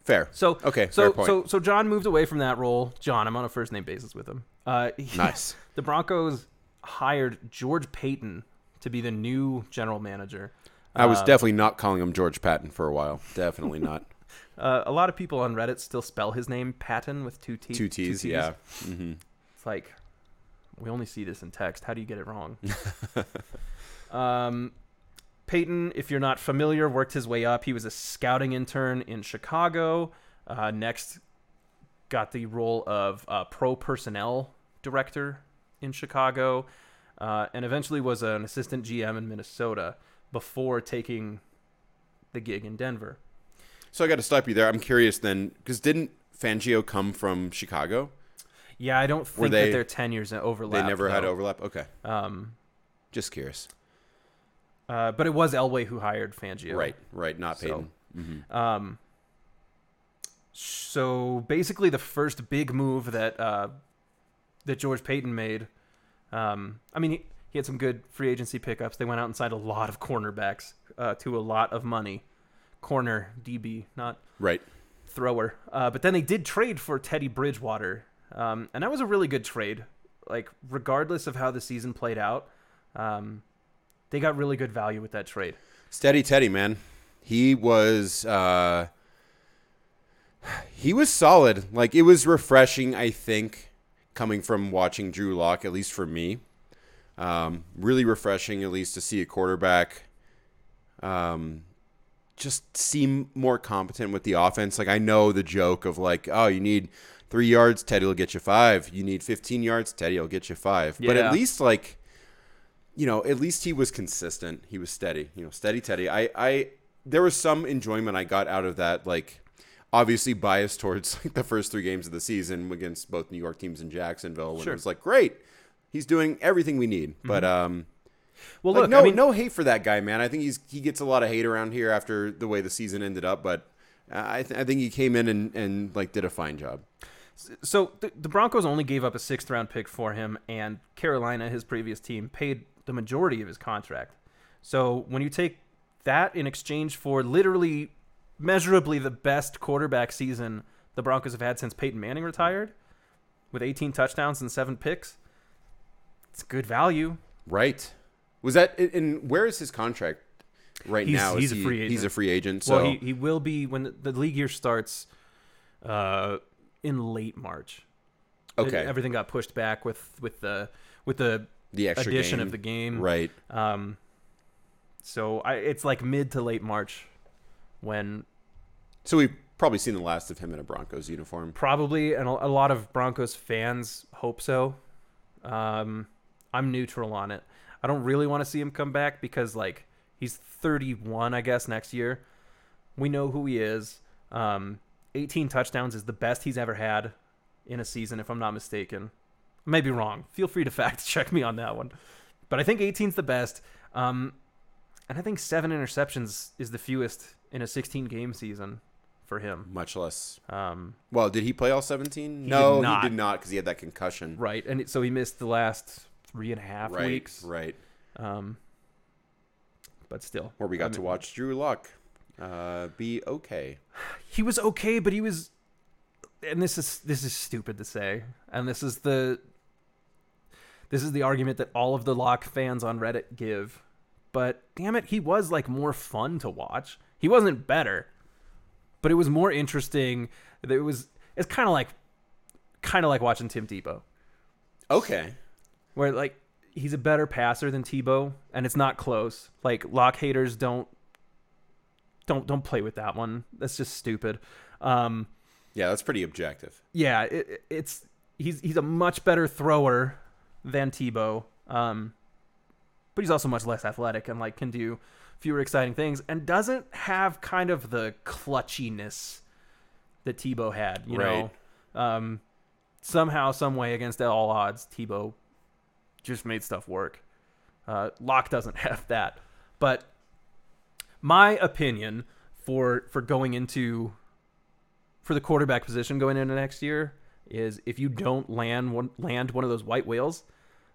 fair. so Okay. so fair point. so so John moved away from that role. John, I'm on a first name basis with him. Uh, he- nice. <laughs> The Broncos hired George Paton to be the new general manager. I was Uh, definitely not calling him George Patton for a while. Definitely not. <laughs> Uh, a lot of people on Reddit still spell his name Patton with two T. Two T's. Yeah. hmm It's like we only see this in text. How do you get it wrong? <laughs> um, Paton, if you're not familiar, worked his way up. He was a scouting intern in Chicago. Uh, next, got the role of uh, pro personnel director in Chicago, uh, and eventually was an assistant GM in Minnesota before taking the gig in Denver. So I got to stop you there. I'm curious then, because didn't Fangio come from Chicago? Yeah, I don't think they- that their tenures overlap. They never had overlap. Okay, Um, just curious. Uh, but it was Elway who hired Fangio. Right, right. Not So- Paton. hmm Um, so basically, the first big move that uh, that George Paton made. Um, I mean, he, he had some good free agency pickups. They went out and signed a lot of cornerbacks uh, to a lot of money. Corner DB, not Right. thrower. Uh, but then they did trade for Teddy Bridgewater, um, and that was a really good trade. Like regardless of how the season played out, um, they got really good value with that trade. Steady Teddy, man. He was uh he was solid. Like it was refreshing, I think, coming from watching Drew Lock, at least for me. Um, really refreshing, at least to see a quarterback um just seem more competent with the offense. Like I know the joke of like, oh, you need three yards, Teddy will get you five. You need fifteen yards, Teddy will get you five. But at least like you know, at least he was consistent. He was steady. You know, steady Teddy. I, I, there was some enjoyment I got out of that. Like, obviously biased <laughs> towards like the first three games of the season against both New York teams and Jacksonville. When Sure. it was like, great, he's doing everything we need. But um, Well, like, look, no, I mean, no hate for that guy, man. I think he's he gets a lot of hate around here after the way the season ended up. But I, th- I think he came in and, and like did a fine job. So the, the Broncos only gave up a sixth round pick for him, and Carolina, his previous team, paid the majority of his contract. So when you take that in exchange for literally measurably the best quarterback season the Broncos have had since Peyton Manning retired, with 18 touchdowns and seven picks, it's good value. Right. Was that and where is his contract right He's- now? Is he's a he- free He's a agent. free agent. So well, he, he will be when the, the league year starts uh, in late March. okay. Everything got pushed back with with the with the the extra addition game. of the game. Right. Um, So I, it's like mid to late March when So we've probably seen the last of him in a Broncos uniform. probably and a, a lot of Broncos fans hope so. Um, I'm neutral on it. I don't really want to see him come back because like he's 31, I guess next year. We know who he is. Um, 18 touchdowns is the best he's ever had in a season, if I'm not mistaken. I may be wrong. Feel free to fact <laughs> check me on that one. But I think 18's the best. Um, and I think seven interceptions is the fewest in a 16 game season for him. Much less. Um, Well, did he play all 17? He no, did he did not because he had that concussion. right. And it, so he missed the last three and a half right. weeks. Right. Um, but still, Where we got I to watch Drew Lock uh, be okay. He was okay, but he was, and this is this is stupid to say, and this is the this is the argument that all of the Lock fans on Reddit give. But damn it, he was like more fun to watch. He wasn't better, but it was more interesting. It was it's kind of like kind of like watching Tim Tebow. Okay. where like he's a better passer than Tebow, and it's not close. Like lock haters don't don't don't play with that one. That's just stupid. Um, Yeah, that's pretty objective. yeah, it, it- it's he's he's a much better thrower than Tebow. Um, but he's also much less athletic and like can do fewer exciting things and doesn't have kind of the clutchiness that Tebow had. You Right. know, um, somehow, some way, against all odds, Tebow just made stuff work. Uh, Lock doesn't <laughs> have that, but my opinion for for going into for the quarterback position going into next year is if you don't land one land one of those white whales,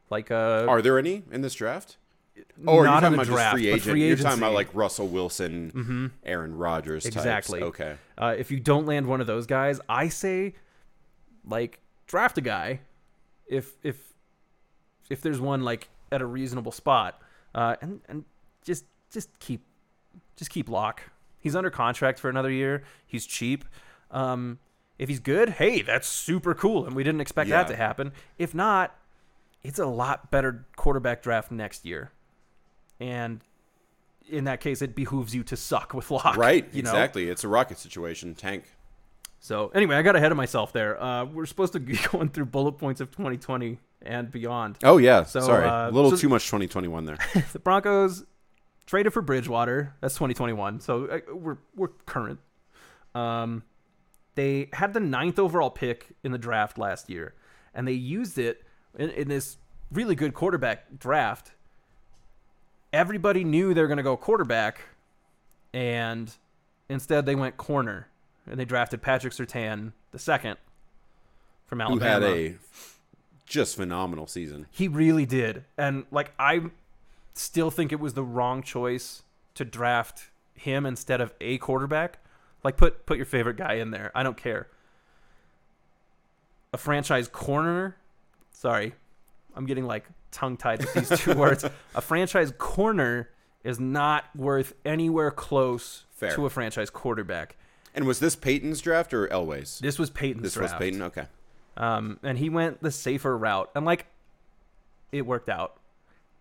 like uh, Are there any in this draft? Oh, are you not talking about draft, free agent? free You're talking about like Russell Wilson, Aaron Rodgers, types. Exactly. Okay. Uh, if you don't land one of those guys, I say, like, draft a guy, if if if there's one like at a reasonable spot, uh, and and just just keep just keep Lock. He's under contract for another year. He's cheap. Um, if he's good, hey, that's super cool, and we didn't expect that to happen. If not, it's a lot better quarterback draft next year, and in that case, it behooves you to suck with Lock. Right. You know? exactly. It's a rocket situation. Tank. So anyway, I got ahead of myself there. Uh, we're supposed to be <laughs> going through bullet points of 2020 and beyond. Oh yeah. So, Sorry. uh, a little so- too much 2021 there. <laughs> The Broncos traded for Bridgewater. That's 2021. So uh, we're we're current. Um, they had the ninth overall pick in the draft last year, and they used it in, in this really good quarterback draft. Everybody knew they were going to go quarterback, and instead they went corner, and they drafted Patrick Surtain the second from Who Alabama. had a just phenomenal season. He really did. And like I still think it was the wrong choice to draft him instead of a quarterback. Like put put your favorite guy in there. I don't care. A franchise corner? Sorry. I'm getting like tongue tied with these two <laughs> words. A franchise corner is not worth anywhere close Fair. to a franchise quarterback. And was this Paton's draft or Elway's? This was Paton's This draft. was Peyton. Okay. Um, and he went the safer route, and like, it worked out.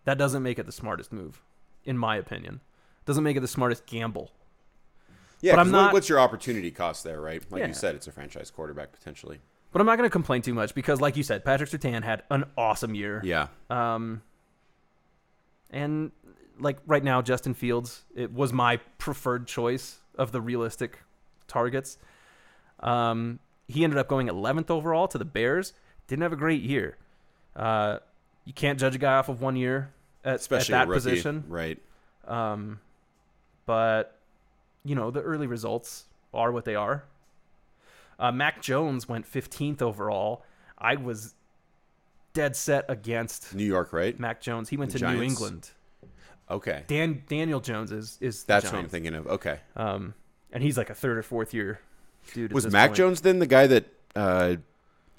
That doesn't make it the smartest move, in my opinion. Doesn't make it the smartest gamble. Yeah. But I'm not- What's your opportunity cost there, right? Like Yeah. you said, it's a franchise quarterback potentially. But I'm not going to complain too much because, like you said, Patrick Surtain had an awesome year. Yeah. Um, and like right now, Justin Fields it was my preferred choice of the realistic targets. Um, he ended up going 11th overall to the Bears. Didn't have a great year. Uh, you can't judge a guy off of one year at, Especially at that position. Right. Um, but you know the early results are what they are. Uh, Mac Jones went 15th overall. I was dead set against New York, right? Mac Jones. He went The to New England. Okay. Dan Daniel Jones is is the That's what I'm thinking of. Okay. Um, and he's like a third or fourth year dude. Was Mac point. Jones then the guy that? Uh,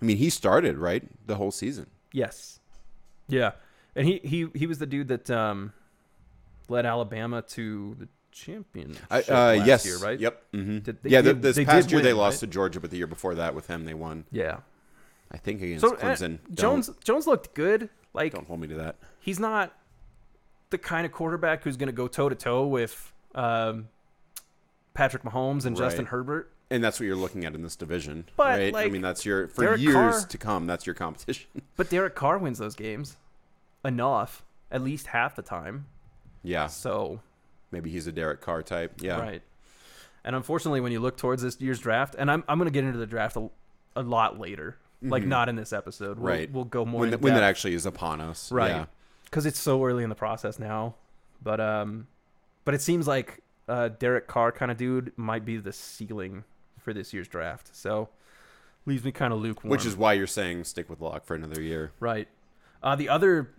I mean, he started right the whole season. Yes. Yeah, and he he he was the dude that um led Alabama to the championship I, uh, last yes. year, right? Yep. hmm Did- they yeah. did- this past year they lost right? to Georgia, but the year before that with him they won. Yeah. I think against So uh, Clemson. Don't- Jones Jones looked good. Like Don't hold me to that. he's not the kind of quarterback who's going to go toe to toe with um, Patrick Mahomes and Justin Herbert. And that's what you're looking at in this division, But, right? I mean, that's your for Derek years Carr- to come. That's your competition. <laughs> But Derek Carr wins those games enough, at least half the time. yeah, So maybe he's a Derek Carr type. Yeah, Right. And unfortunately, when you look towards this year's draft, and I'm, I'm going to get into the draft a, a lot later, like Mhm. not in this episode. We'll, Right. We'll go more when, in th- when that actually is upon us. Right. Yeah. because it's so early in the process now. But um, but it seems like uh, Derek Carr kind of dude might be the ceiling for this year's draft. So leaves me kind of lukewarm. Which is why you're saying stick with Lock for another year. Right. Uh, the other,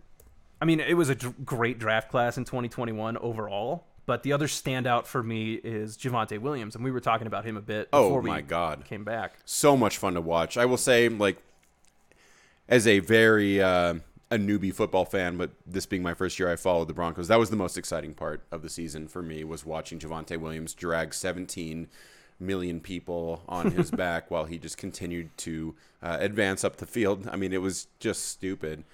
I mean, it was a great draft class in 2021 overall. But the other standout for me is Javonte Williams, and we were talking about him a bit Oh before my we God. came back. so much fun to watch. I will say, like, as a very uh, a newbie football fan, but this being my first year, I followed the Broncos. That was the most exciting part of the season for me was watching Javonte Williams drag 17 million people on his <laughs> back while he just continued to uh, advance up the field. I mean, it was just stupid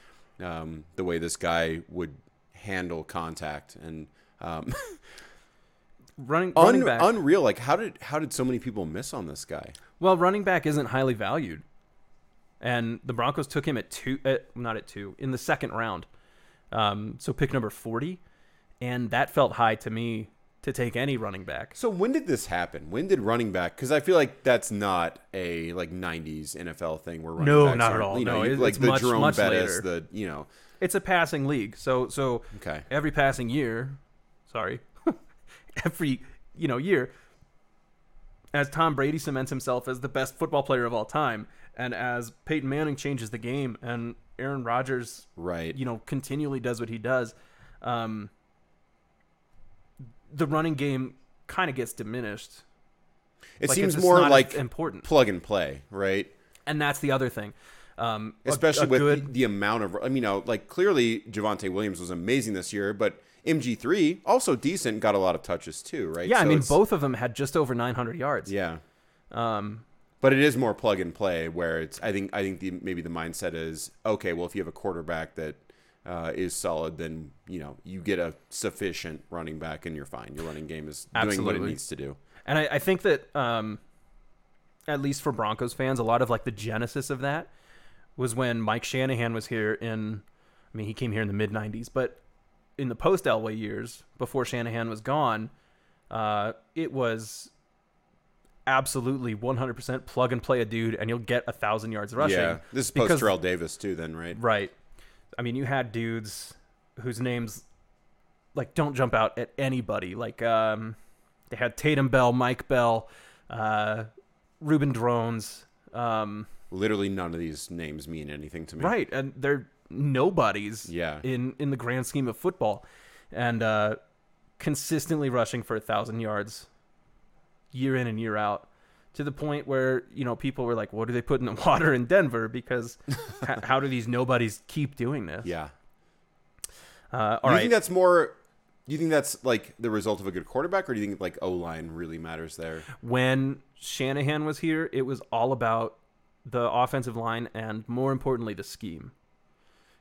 um, the way this guy would handle contact and. Um, Running, <laughs> running un- back. unreal! Like how did how did so many people miss on this guy? well, running back isn't highly valued, and the Broncos took him at two, uh, not at two, in the second round. Um, so pick number 40, and that felt high to me to take any running back. So when did this happen? When did running back? Because I feel like that's not a like '90s NFL thing where running No, backs not at all. You know, No, you- it- like it's the much- Jerome much Bettis, later. the you know. It's a passing league, so so Okay. every passing year, sorry, <laughs> every you know year, as Tom Brady cements himself as the best football player of all time, and as Peyton Manning changes the game, and Aaron Rodgers, Right. you know, continually does what he does, um, the running game kind of gets diminished. it Like, seems it's more like important, plug and play, right? and that's the other thing. Um, Especially a with good, the, the amount of, I mean, you know, like clearly Javonte Williams was amazing this year, but MG3 also decent, got a lot of touches too, right? yeah. I mean, it's- both of them had just over 900 yards. Yeah. Um, But it is more plug and play where it's I think I think the maybe the mindset is okay, well if you have a quarterback that uh, is solid, then you know you get a sufficient running back and you're fine. Your running game is doing what it needs to do. And I, I think that, um, at least for Broncos fans, a lot of like the genesis of that was when Mike Shanahan was here in, I mean, he came here in the mid 90s, but in the post Elway years, before Shanahan was gone, uh, it was absolutely 100% plug and play a dude and you'll get a thousand yards rushing. Yeah, this is post Terrell Davis too, then right? Right. I mean, you had dudes whose names like don't jump out at anybody. Like um, they had Tatum Bell, Mike Bell, uh, Reuben Droughns. Um, Literally none of these names mean anything to me. right, and they're nobodies Yeah. in in the grand scheme of football, and uh, consistently rushing for a thousand yards, year in and year out. To the point where you know people were like, "What do they put in the <laughs> water in Denver?" Because h- <laughs> how do these nobodies keep doing this? Yeah. Uh, Do all you right. think that's more? Do you think that's like the result of a good quarterback, or do you think like O line really matters there? when Shanahan was here, it was all about the offensive line and more importantly the scheme.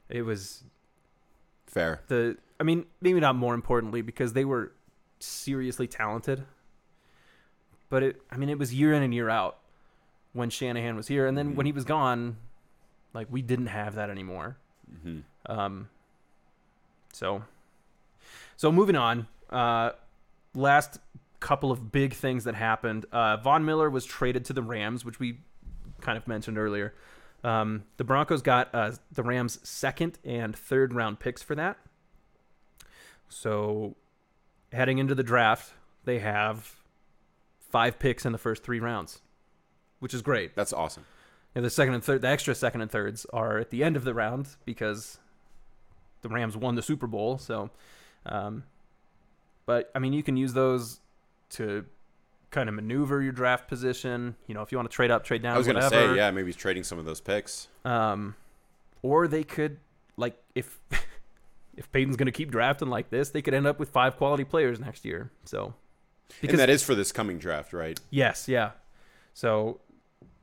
It was Fair. the I mean, maybe not more importantly because they were seriously talented. But it I mean, it was year in and year out when Shanahan was here and then when he was gone like we didn't have that anymore. hmm Um, so, so moving on. Uh, last couple of big things that happened. Uh, Von Miller was traded to the Rams, which we kind of mentioned earlier. Um, the Broncos got uh, the Rams' second and third round picks for that. So, heading into the draft, they have five picks in the first three rounds, which is great. That's awesome. And the second and third, the extra second and thirds are at the end of the round because the Rams won the Super Bowl. So, um, but I mean, you can use those to kind of maneuver your draft position. You know, if you want to trade up, trade down, I was gonna say, yeah, maybe he's trading some of those picks. Um, or they could like if <laughs> if Paton's going to keep drafting like this, they could end up with five quality players next year. So, and that is for this coming draft, right? Yes, yeah. So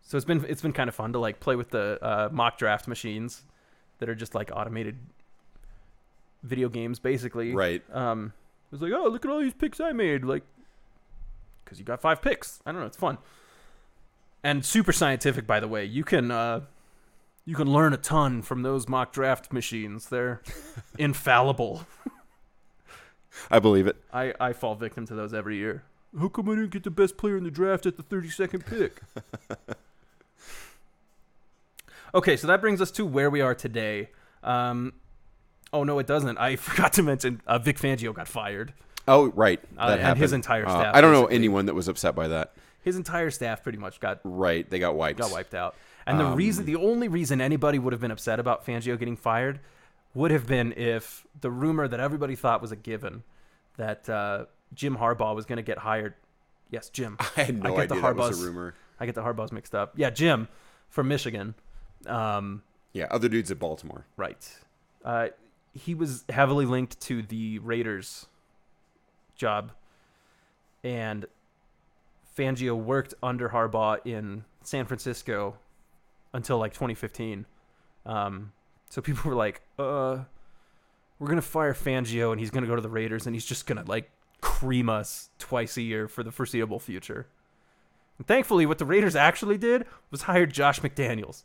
so it's been it's been kind of fun to like play with the uh, mock draft machines that are just like automated video games, basically. Right. Um, it was like, oh, look at all these picks I made, like, because you got five picks. I don't know, it's fun, and super scientific, by the way. You can uh, you can learn a ton from those mock draft machines. They're <laughs> infallible. I believe it. I I fall victim to those every year. How come I didn't get the best player in the draft at the thirty second pick? <laughs> okay, so that brings us to where we are today. Um, oh no, it doesn't. I <laughs> forgot to mention uh, Vic Fangio got fired. Oh, right. Uh, That and his entire Uh, staff, I don't know basically. anyone that was upset by that. His entire staff pretty much got Right. They got wiped. got wiped out. And the Um, reason, the only reason anybody would have been upset about Fangio getting fired would have been if the rumor that everybody thought was a given that uh, Jim Harbaugh was going to get hired. Yes, Jim. <laughs> I had no get the idea that was Harbaugh's- a rumor. I get the Harbaughs mixed up. Yeah, Jim from Michigan. Um, Yeah, other dudes at Baltimore. right. Uh, he was heavily linked to the Raiders job, and Fangio worked under Harbaugh in San Francisco until like 2015. Um, so people <laughs> were like, "Uh, we're gonna fire Fangio, and he's gonna go to the Raiders, and he's just gonna like cream us twice a year for the foreseeable future." And thankfully, what the Raiders actually did was hired Josh McDaniels.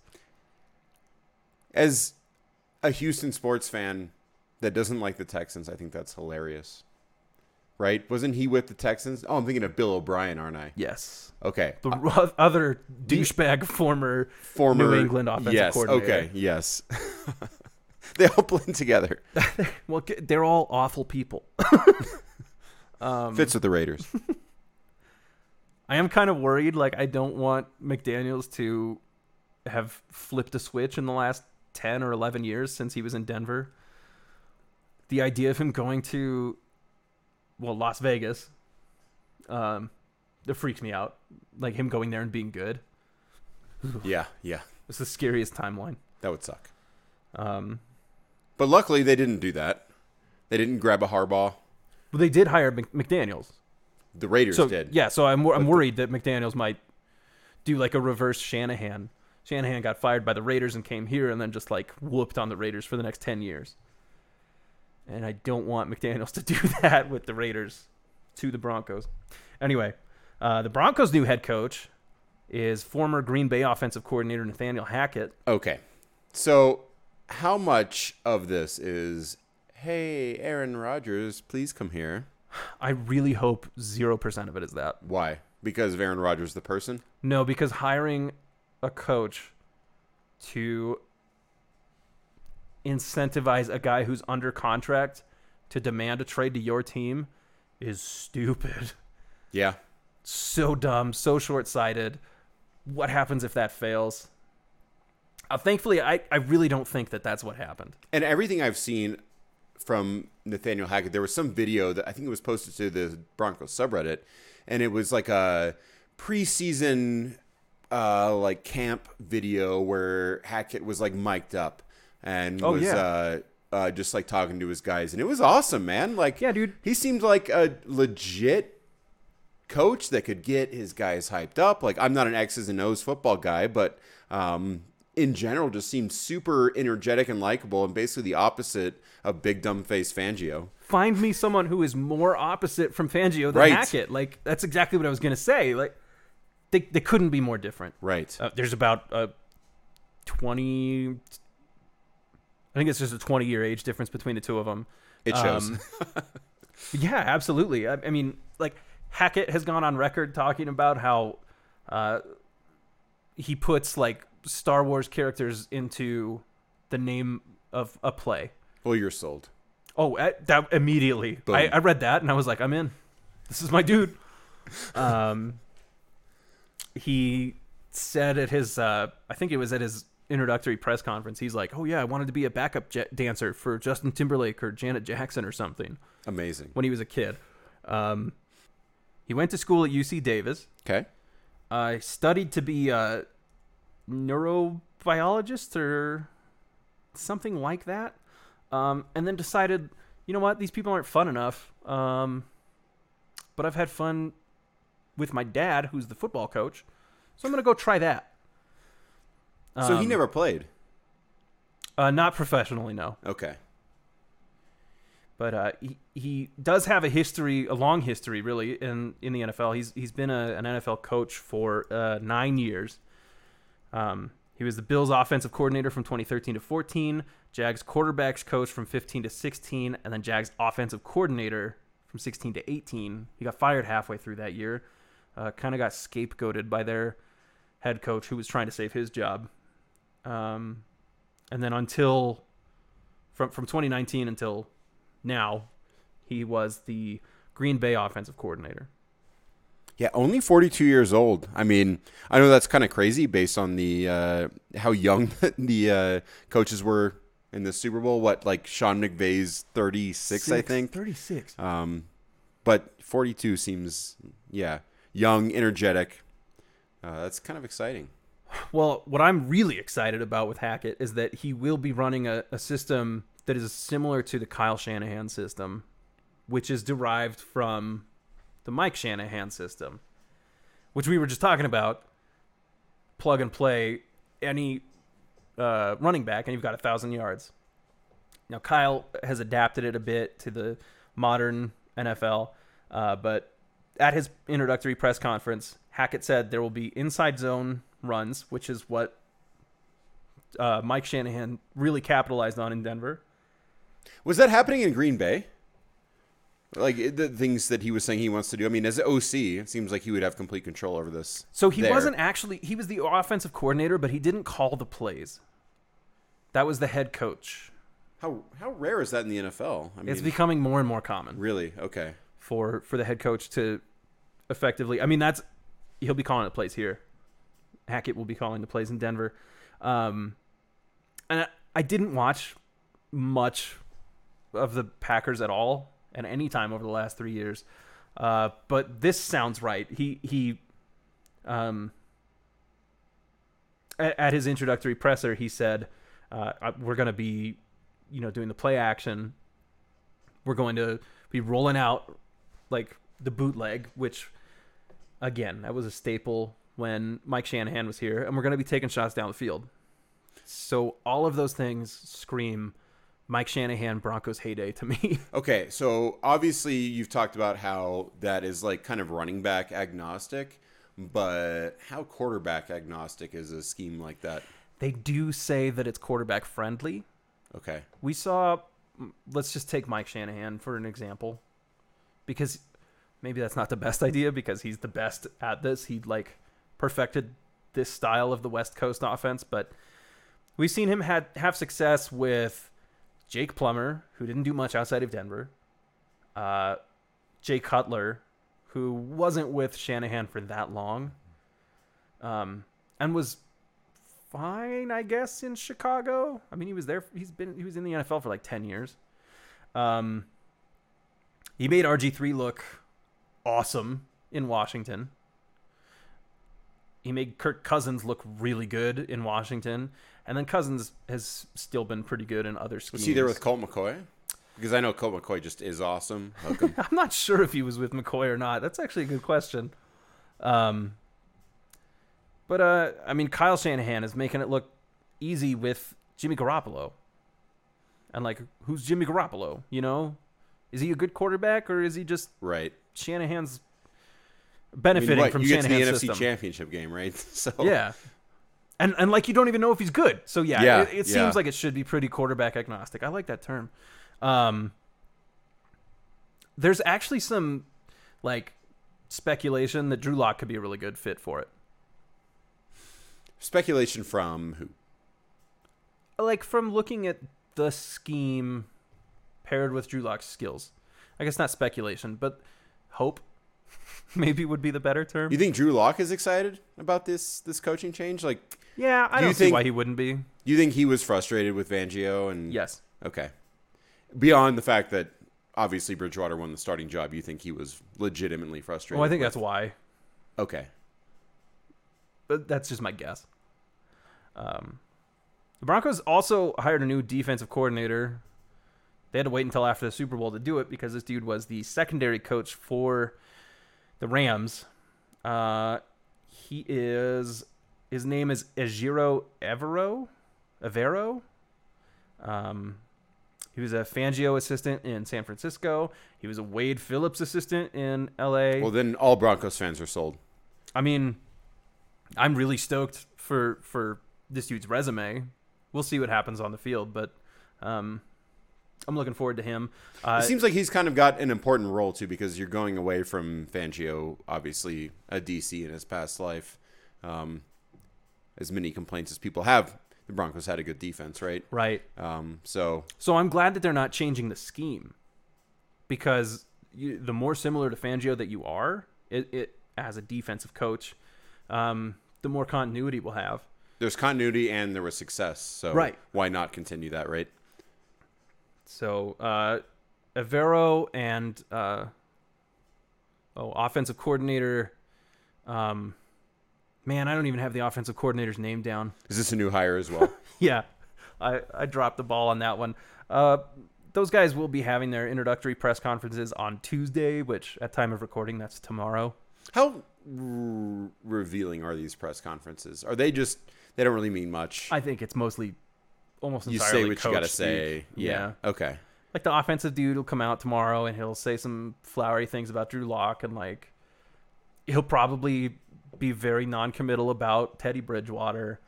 As a Houston sports fan that doesn't like the Texans, I think that's hilarious. Right? Wasn't he with the Texans? Oh, I'm thinking of Bill O'Brien, aren't I? Yes, Okay. the <laughs> ro- other douchebag former Former New England offensive yes, coordinator. Okay. Yes. <laughs> they all blend together. <laughs> Well, they're all awful people. um, Fits with the Raiders. I am kind of worried. Like, I don't want McDaniels to have flipped a switch in the last 10 or 11 years since he was in Denver. The idea of him going to, well, Las Vegas, um, that freaks me out. Like, him going there and being good. yeah, yeah. It's the scariest timeline. That would suck. Um, But luckily they didn't do that. They didn't grab a Harbaugh. but they did hire McDaniels. The Raiders so did. yeah, so I'm I'm But the- worried that McDaniels might do like a reverse Shanahan. Shanahan got fired by the Raiders and came here and then just like whooped on the Raiders for the next ten years. And I don't want McDaniels to do <laughs> that with the Raiders to the Broncos. Anyway, uh, the Broncos' new head coach is former Green Bay offensive coordinator Nathaniel Hackett. Okay. So how much of this is hey, Aaron Rodgers, please come here? I really hope zero percent of it is that. Why? Because of Aaron Rodgers the person? No, because hiring a coach to incentivize a guy who's under contract to demand a trade to your team is stupid. Yeah. So dumb, so short sighted. What happens if that fails? Uh, thankfully, I, I really don't think that that's what happened. And everything I've seen from Nathaniel Hackett, there was some video that I think it was posted to the Broncos subreddit, and it was like a preseason uh like camp video where Hackett was like mic'd up and Oh, was yeah. uh uh just like talking to his guys and it was awesome, man. Like Yeah, dude. he seemed like a legit coach that could get his guys hyped up. Like I'm not an X's and O's football guy, but um, in general, just seemed super energetic and likable, and basically the opposite of big dumb face Fangio. Find me someone who is more opposite from Fangio than Right. Hackett. Like, that's exactly what I was going to say. Like, they, they couldn't be more different. Right. Uh, there's about a 20 I think it's just a 20 year age difference between the two of them. It shows. Um, <laughs> yeah, absolutely. I, I mean, like Hackett has gone on record talking about how uh, he puts like Star Wars characters into the name of a play. well, you're sold. Oh, uh, that immediately. I, I read that and I was like, I'm in. This is my dude. <laughs> Um, he said at his, uh, I think it was at his introductory press conference, he's like, "Oh yeah, I wanted to be a backup j- dancer for Justin Timberlake or Janet Jackson or something Amazing. when he was a kid." Um, he went to school at UC Davis. Okay. I studied to be a neurobiologist or something like that. Um, and then decided, you know what, these people aren't fun enough. Um, but I've had fun with my dad, who's the football coach. So I'm going to go try that. So he Um, never played. Uh, not professionally, no. Okay. but uh, he, he does have a history, a long history, really, in, in the NFL. He's he's been a, an NFL coach for uh, nine years. Um, he was the Bills' offensive coordinator from 2013 to 14, Jags quarterbacks coach from 15 to 16, and then Jags offensive coordinator from 16 to 18. He got fired halfway through that year. Uh, kind of got scapegoated by their head coach who was trying to save his job. Um, and then until from from 2019 until now, he was the Green Bay offensive coordinator. Yeah, only 42 years old. I mean, I know that's kind of crazy based on the uh, how young <laughs> the uh, coaches were in the Super Bowl. What like Sean McVay's 36, I think. 36. Um, but 42 seems yeah young, energetic. Uh, that's kind of exciting. Well, what I'm really excited about with Hackett is that he will be running a, a system that is similar to the Kyle Shanahan system, which is derived from the Mike Shanahan system, which we were just talking about. Plug and play any uh, running back, and you've got a thousand yards. Now Kyle has adapted it a bit to the modern NFL, uh, but at his introductory press conference, Hackett said there will be inside zone runs, which is what uh, Mike Shanahan really capitalized on in Denver. Was that happening in Green Bay? Like the things that he was saying he wants to do. I mean, as OC, it seems like he would have complete control over this. So he there. wasn't actually he was the offensive coordinator, but he didn't call the plays. That was the head coach. How how rare is that in the NFL? I mean, It's becoming more and more common really okay. for for the head coach to effectively. I mean, that's he'll be calling the plays here. Hackett will be calling the plays in Denver. Um, and I, I didn't watch much of the Packers at all at any time over the last three years. Uh, but this sounds right. He he, um, at, at his introductory presser, he said, uh, "We're going to be, you know, doing the play action. We're going to be rolling out like the bootleg, which, again, that was a staple when Mike Shanahan was here, and we're going to be taking shots down the field. So all of those things scream." Mike Shanahan Broncos heyday to me. <laughs> Okay, so obviously you've talked about how that is like kind of running back agnostic, but how quarterback agnostic is a scheme like that? they do say that it's quarterback friendly. Okay. We saw, let's just take Mike Shanahan for an example, because maybe that's not the best <laughs> idea because he's the best at this. He'd like perfected this style of the West Coast offense, but we've seen him had have success with Jake Plummer, who didn't do much outside of Denver, uh, Jay Cutler, who wasn't with Shanahan for that long, um, and was fine, I guess, in Chicago. I mean, he was there. He's been he was in the NFL for like ten years. Um, he made RG three look awesome in Washington. He made Kirk Cousins look really good in Washington, and then Cousins has still been pretty good in other schemes. Was he there with Colt McCoy? Because I know Colt McCoy just is awesome. <laughs> I'm not sure if he was with McCoy or not. That's actually a good question. Um, but uh, I mean, Kyle Shanahan is making it look easy with Jimmy Garoppolo. And like, who's Jimmy Garoppolo? You know, is he a good quarterback or is he just right. Shanahan's I mean, benefiting what, from you get to the Shanahan's NFC? Championship game, right? <laughs> So Yeah. And and like you don't even know if he's good. So yeah, Yeah, it, it yeah. seems like it should be pretty quarterback agnostic. I like that term. Um There's actually some like speculation that Drew Lock could be a really good fit for it. speculation from who? Like from looking at the scheme paired with Drew Lock's skills. I guess not speculation, but hope <laughs> maybe would be the better term. You think Drew Lock is excited about this this coaching change? Like, yeah, I do you don't see think- why he wouldn't be. you think he was frustrated with Fangio and Yes. Okay. Beyond the fact that obviously Bridgewater won the starting job, you think he was legitimately frustrated? Well, I think with- that's why. okay. but that's just my guess. Um, the Broncos also hired a new defensive coordinator. They had to wait until after the Super Bowl to do it because this dude was the secondary coach for the Rams. Uh, he is his name is Ejiro Evero, Evero. Um, he was a Fangio assistant in San Francisco. He was a Wade Phillips assistant in L.A. Well, then all Broncos fans are sold. I mean, I'm really stoked for for this dude's resume. We'll see what happens on the field, but um, I'm looking forward to him. Uh, it seems like he's kind of got an important role too, because you're going away from Fangio, obviously a DC in his past life. Um, as many complaints as people have, the Broncos had a good defense, right? right. Um, so So I'm glad that they're not changing the scheme because you, the more similar to Fangio that you are, it, it as a defensive coach, um, the more continuity we'll have. there's continuity and there was success. So Right. why not continue that, right? So uh, Evero and uh, oh, offensive coordinator. Um, man, I don't even have the offensive coordinator's name down. Is this a new hire as well? <laughs> yeah, I, I dropped the ball on that one. Uh, those guys will be having their introductory press conferences on Tuesday, which at time of recording, that's tomorrow. How r- revealing are these press conferences? Are they just they don't really mean much? I think it's mostly almost you entirely say what you got to say. speak. Yeah. Okay. like the offensive dude will come out tomorrow and he'll say some flowery things about Drew Lock and like he'll probably be very non-committal about Teddy Bridgewater,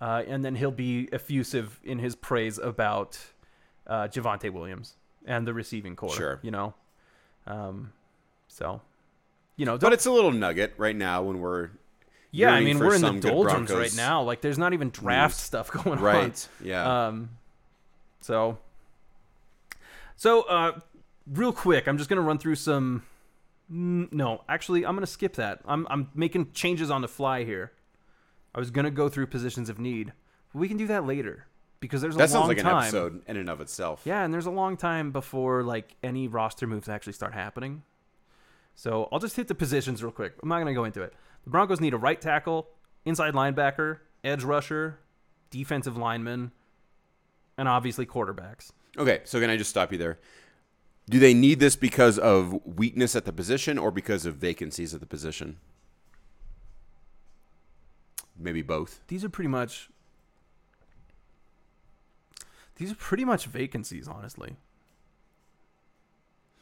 uh, and then he'll be effusive in his praise about uh, Javonte Williams and the receiving corps. Sure. you know, um, so you know, But it's a little nugget right now when we're yeah, I mean we're in the doldrums right now. Like there's not even draft news. stuff <laughs> going on. right. Yeah. Um, so, so uh, real quick, I'm just gonna run through some. No, actually, I'm gonna skip that. I'm I'm making changes on the fly here. I was gonna go through positions of need. We can do that later because there's a that long sounds like an episode in and of itself. Yeah, and there's a long time before like any roster moves actually start happening. So I'll just hit the positions real quick. I'm not gonna go into it. The Broncos need a right tackle, inside linebacker, edge rusher, defensive lineman, and obviously quarterbacks. Okay, so can I just stop you there? Do they need this because of weakness at the position or because of vacancies at the position? Maybe both. These are pretty much these are pretty much vacancies, honestly.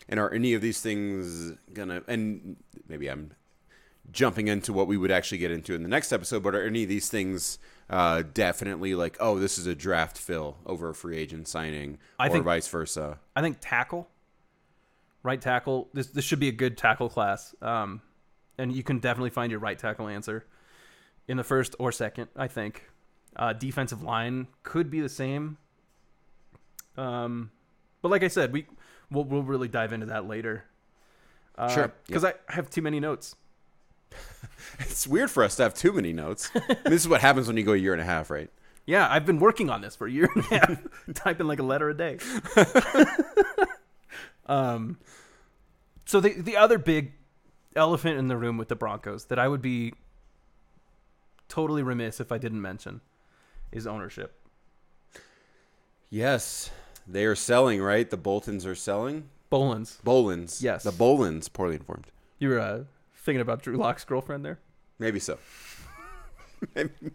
And are any of these things gonna? And maybe I'm jumping into what we would actually get into in the next episode. But are any of these things uh, definitely like, oh, this is a draft fill over a free agent signing, I or think- vice versa? I think tackle, right tackle. This this should be a good tackle class. Um, and you can definitely find your right tackle answer in the first or second. I think. Uh, defensive line could be the same. Um, but like I said, we we'll we'll really dive into that later. Uh, Sure. Because I have too many notes. <laughs> It's weird for us to have too many notes. <laughs> this is what happens when you go a year and a half, right? Yeah, I've been working on this for a year and a half, <laughs> typing like a letter a day. um, so the the other big elephant in the room with the Broncos that I would be totally remiss if I didn't mention is ownership. Yes, they are selling, right? The Boltons are selling. Bowlens, Bowlens. Yes. The Bowlens, poorly informed. you were uh, thinking about Drew Lock's girlfriend there. Maybe so. <laughs> Maybe. <laughs>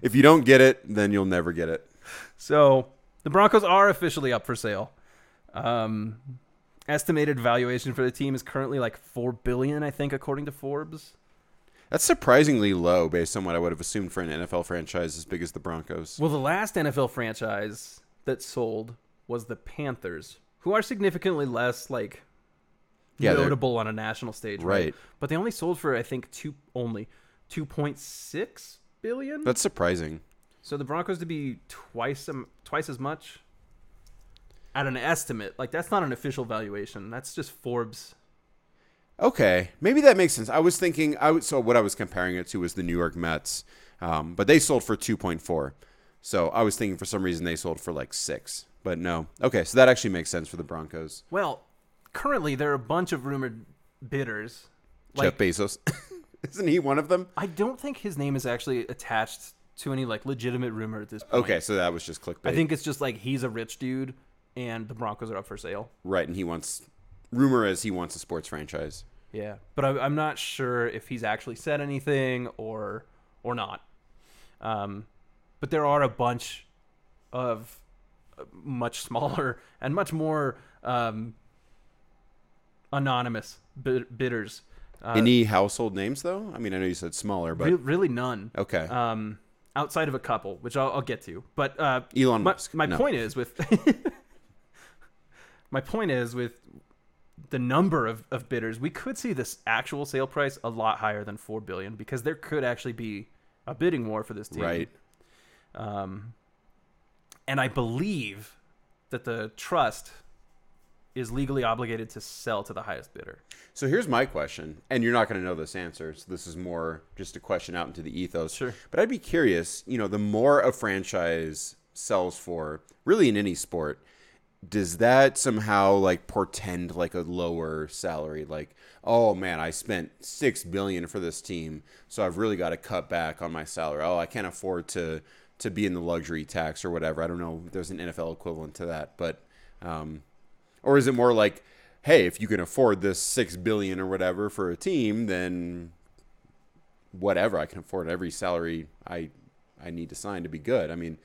if you don't get it, then you'll never get it. So the Broncos are officially up for sale. Um, estimated valuation for the team is currently like four billion, I think, according to Forbes. That's surprisingly low based on what I would have assumed for an NFL franchise as big as the Broncos. Well, the last NFL franchise that sold was the Panthers, who are significantly less like Yeah, notable on a national stage, right? Right. But they only sold for I think two only two point six billion. That's surprising. so the Broncos to be twice um, twice as much at an estimate. Like that's not an official valuation. That's just Forbes. Okay, maybe that makes sense. I was thinking, I was, so what I was comparing it to was the New York Mets, um, but they sold for two point four. So I was thinking for some reason they sold for like six, but no. Okay, so that actually makes sense for the Broncos. Well, currently there are a bunch of rumored bidders. Jeff Bezos, <laughs> isn't he one of them? I don't think his name is actually attached to any like legitimate rumor at this point. Okay, so that was just clickbait. I think it's just like he's a rich dude and the Broncos are up for sale. right, and he wants rumor is he wants a sports franchise. Yeah, but I, I'm not sure if he's actually said anything or or not. Um, but there are a bunch of much smaller <laughs> and much more um, anonymous bid- bidders. Uh, Any household names though? I mean, I know you said smaller, but re- really none. okay. Um, outside of a couple, which I'll, I'll get to. But uh, Elon my, Musk. my No. point is with <laughs> my point is with the number of, of bidders, we could see this actual sale price a lot higher than four billion because there could actually be a bidding war for this team. Right. Um, and I believe that the trust is legally obligated to sell to the highest bidder. So here's my question, and you're not going to know this answer. So this is more just a question out into the ethos. Sure. But I'd be curious. You know, the more a franchise sells for, really in any sport, does that somehow like portend like a lower salary? Like, oh man, I spent six billion for this team, so I've really got to cut back on my salary. Oh, I can't afford to to be in the luxury tax or whatever. I don't know. if There's an NFL equivalent to that, but um, or is it more like, hey, if you can afford this six billion or whatever for a team, then whatever I can afford every salary I I need to sign to be good. I mean,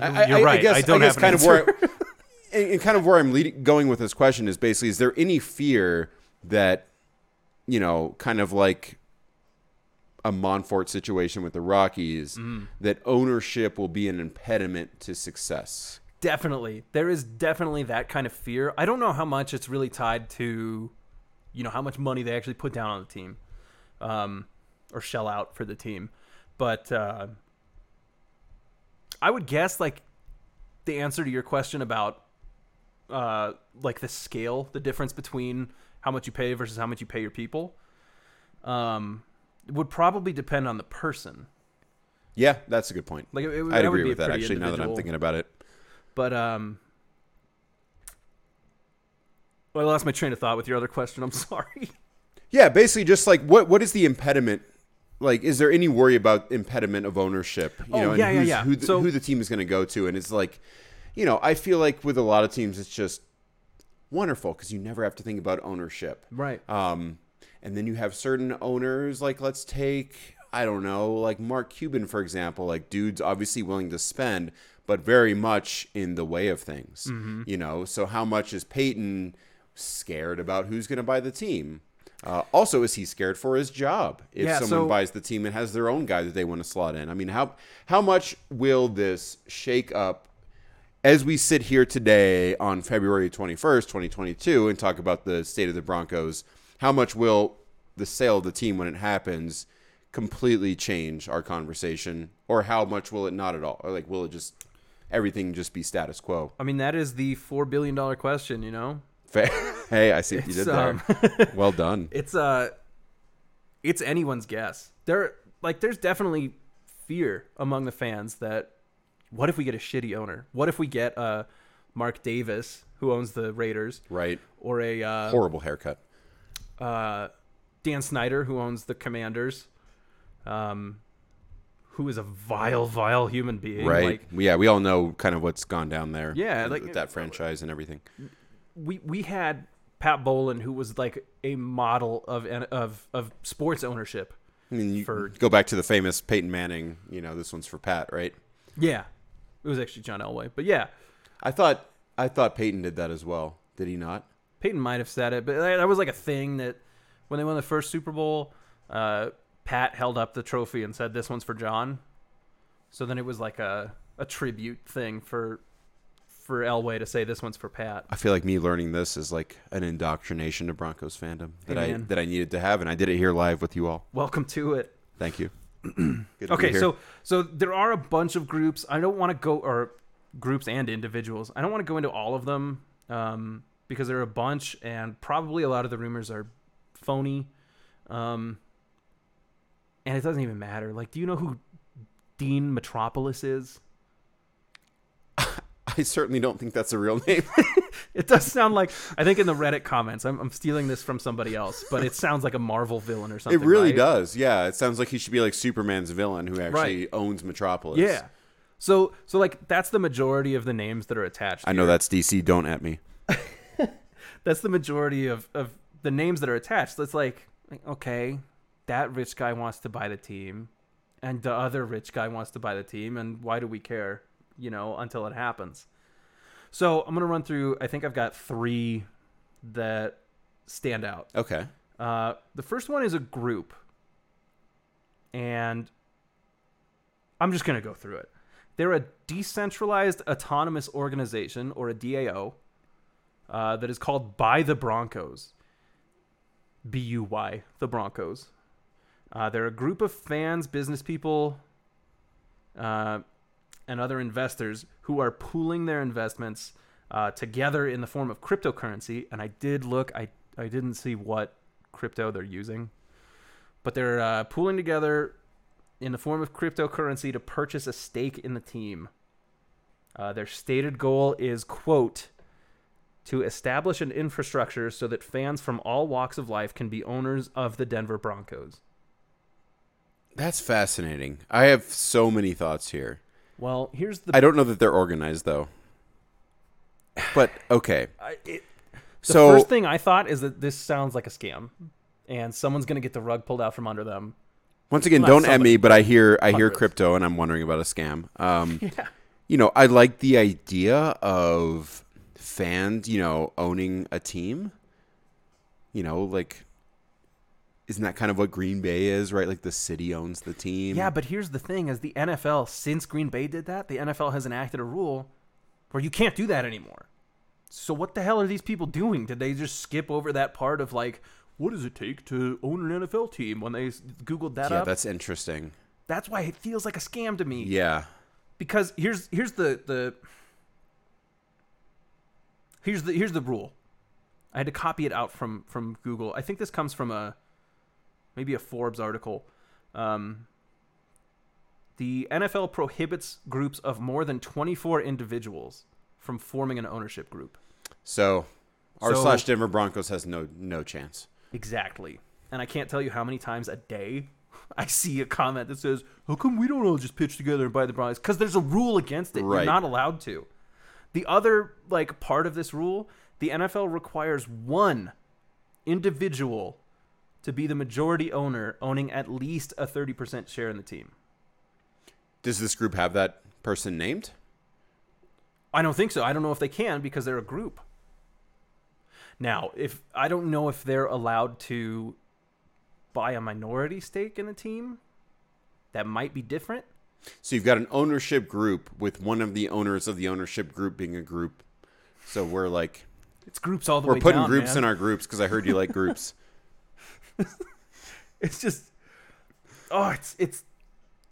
I, You're I, right. I guess, I don't guess have an kind of where, <laughs> answer. and kind of where I'm leading, going with this question is basically: is there any fear that, you know, kind of like a Monfort situation with the Rockies, Mm. that ownership will be an impediment to success? Definitely. There is definitely that kind of fear. I don't know how much it's really tied to, you know, how much money they actually put down on the team um, or shell out for the team. But uh, I would guess, like, the answer to your question about, uh, like, the scale, the difference between how much you pay versus how much you pay your people, um, would probably depend on the person. Yeah, that's a good point. Like, it, it, I'd agree be with that actually. Now that I'm thinking about it, But um, well, I lost my train of thought with your other question. I'm <laughs> sorry. Yeah, basically just like what what is the impediment? Like, is there any worry about impediment of ownership? You Oh, know, and yeah, yeah, yeah. Who the, So- who the team is going to go to, and it's like, you know, I feel like with a lot of teams, it's just wonderful because you never have to think about ownership. Right. Um, and then you have certain owners, like let's take, I don't know, like Mark Cuban, for example, like dude's obviously willing to spend, but very much in the way of things, Mm-hmm. you know? So how much is Paton scared about who's going to buy the team? Uh, also, is he scared for his job if Yeah, someone so- buys the team and has their own guy that they want to slot in? I mean, how how much will this shake up as we sit here today on February 21st, 2022, and talk about the state of the Broncos, how much will the sale of the team when it happens completely change our conversation? Or how much will it not at all? Or like, will it just, everything just be status quo? I mean, that is the four billion dollar question. You know, Fa- <laughs> hey, I see what you did there. um, <laughs> well done. <laughs> it's uh, it's anyone's guess. There, like, there's definitely fear among the fans that what if we get a shitty owner? What if we get uh, Mark Davis who owns the Raiders, Right. or a uh, Horrible haircut. Uh, Dan Snyder, who owns the Commanders, um, who is a vile, vile human being. Right. Like yeah, we all know kind of what's gone down there. Yeah, with- like- that franchise and everything. we we had Pat Bowlen, who was like a model of of of sports ownership. I mean, you For- go back to the famous Peyton Manning, you know, this one's for Pat, right? Yeah, it was actually John Elway, but yeah, I thought I thought Peyton did that as well. Did he not? Peyton might have said it, but that was like a thing that when they won the first Super Bowl, uh, Pat held up the trophy and said, "This one's for John." So then it was like a a tribute thing for for Elway to say this one's for Pat. I feel like me learning this is like an indoctrination to Broncos fandom that Hey, I that I needed to have, and I did it here live with you all. Welcome to it. Thank you. <clears throat> Good to be Okay, so so there are a bunch of groups. I don't want to go or groups and individuals. I don't want to go into all of them um, because there are a bunch, and probably a lot of the rumors are phony. Um, and it doesn't even matter. Like, do you know who Dean Metropoulos is? <laughs> I certainly don't think that's a real name. <laughs> It does sound like I think in the Reddit comments. I'm, I'm stealing this from somebody else, but it sounds like a Marvel villain or something. it really right? does. Yeah, it sounds like he should be like Superman's villain who actually Right. owns Metropolis. Yeah. So so like that's the majority of the names that are attached. I know here. that's DC. Don't at me. <laughs> that's the majority of, of the names that are attached. It's like, okay, that rich guy wants to buy the team, and the other rich guy wants to buy the team, and why do we care? You know, until it happens. So I'm gonna run through. I think I've got three that stand out. Okay. Uh, the first one is a group, and I'm just going to go through it. They're a decentralized autonomous organization, or a DAO, uh, that is called Buy the Broncos. B U Y, the Broncos. Uh, they're a group of fans, business people, uh, and other investors who are pooling their investments uh, together in the form of cryptocurrency. And I did look, I, I didn't see what crypto they're using, but they're uh, pooling together in the form of cryptocurrency to purchase a stake in the team. Their stated goal is, quote, to establish an infrastructure so that fans from all walks of life can be owners of the Denver Broncos. That's fascinating. I have so many thoughts here. Well, here's the I don't know that they're organized though. But okay. I- it, the So first thing I thought is that this sounds like a scam, and someone's gonna get the rug pulled out from under them. once again, don't at me, but I hear I hear crypto and I'm wondering about a scam. Um <laughs> Yeah. you know, I like the idea of fans, you know, owning a team. You know, like isn't that kind of what Green Bay is, right? Like the city owns the team. Yeah, but here's the thing: is the NFL since Green Bay did that, the NFL has enacted a rule where you can't do that anymore. So what the hell are these people doing? Did they just skip over that part of like, what does it take to own an NFL team? When they googled that yeah, up, that's interesting. that's why it feels like a scam to me. Yeah. because here's here's the the here's the here's the rule. I had to copy it out from from Google. I think this comes from a maybe a Forbes article. Um, the NFL prohibits groups of more than 24 individuals from forming an ownership group. So our So- slash Denver Broncos has no no chance. Exactly. And I can't tell you how many times a day <laughs> I see a comment that says, "How come we don't all just pitch together and buy the Broncos?" Because there's a rule against it. You're not allowed to. The other like part of this rule, the NFL requires one individual to be the majority owner, owning at least a 30% share in the team. Does this group have that person named? I don't think so. I don't know if they can because they're a group. Now, if I don't know if they're allowed to buy a minority stake in a team, that might be different. So you've got an ownership group with one of the owners of the ownership group being a group. So we're like It's groups all the way we're putting down, groups man. in our groups because I heard you like groups. <laughs> It's just oh, it's it's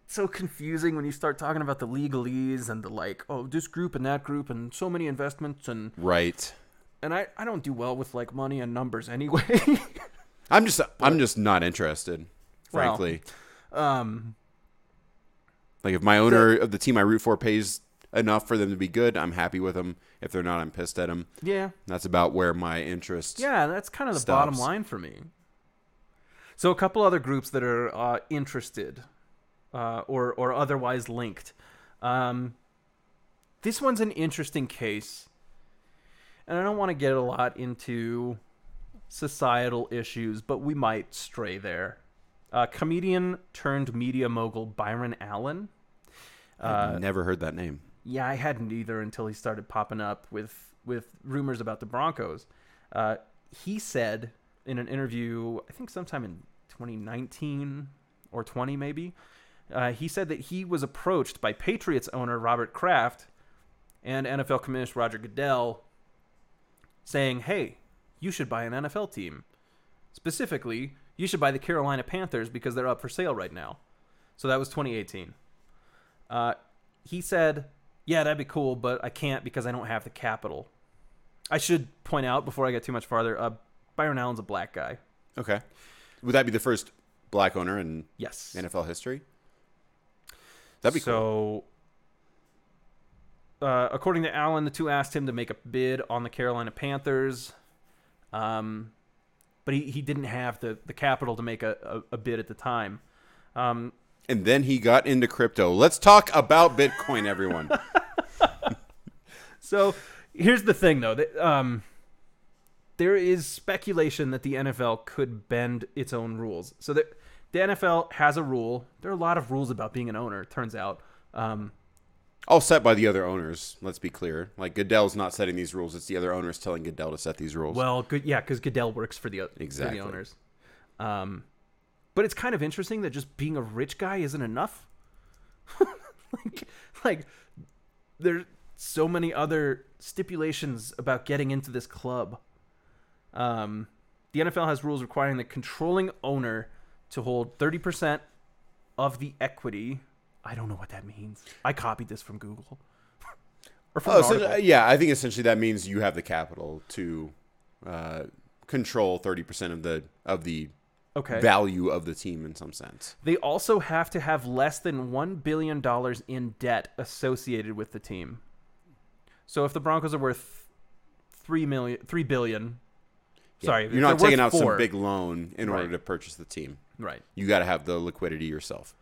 so confusing when you start talking about the legalese and the like, oh, this group and that group and so many investments and right. and I I don't do well with like money and numbers anyway. I'm just I'm just not interested, Well, frankly. um like if my owner of the team I root for pays enough for them to be good, I'm happy with them. If they're not, I'm pissed at them. yeah. That's about where my interest. Yeah, that's kind of the bottom line for me. So a couple other groups that are uh, interested uh, or or otherwise linked. Um, this one's an interesting case, and I don't want to get a lot into societal issues, but we might stray there. Uh, comedian turned media mogul Byron Allen. I've never heard that name. Yeah, I hadn't either until he started popping up with with rumors about the Broncos. Uh, he said in an interview, I think sometime in 2019 or 20 maybe, uh, he said that he was approached by Patriots owner Robert Kraft and NFL Commissioner Roger Goodell, saying, "Hey, you should buy an NFL team. Specifically, you should buy the Carolina Panthers because they're up for sale right now." So that was 2018. Uh, he said, "Yeah, that'd be cool, but I can't because I don't have the capital." I should point out before I get too much farther, uh, Byron Allen's a black guy. Okay. Would that be the first black owner in Yes. NFL history? That'd be cool. so, uh, according to Allen, the two asked him to make a bid on the Carolina Panthers, um, but he, he didn't have the, the capital to make a, a, a bid at the time. Um, And then he got into crypto. Let's talk about Bitcoin, everyone. <laughs> So here's the thing, though. That, um, there is speculation that the NFL could bend its own rules. So that the NFL has a rule. There are a lot of rules about being an owner. it Turns out, um, All set by the other owners. Let's be clear. Like Goodell's not setting these rules; it's the other owners telling Goodell to set these rules. well, good, yeah, because Goodell works for the Exactly. for the owners. Um, but it's kind of interesting that just being a rich guy isn't enough. <laughs> like, like there's so many other stipulations about getting into this club. Um, the NFL has rules requiring the controlling owner to hold 30% of the equity. I don't know what that means. I copied this from Google. <laughs> or from Oh, so, uh, yeah, I think essentially that means you have the capital to uh, control thirty percent of the of the okay. value of the team in some sense. They also have to have less than one billion dollars in debt associated with the team. So if the Broncos are worth three million, three billion, sorry, you're not taking out four- some big loan in order to purchase the team. right. You got to have the liquidity yourself.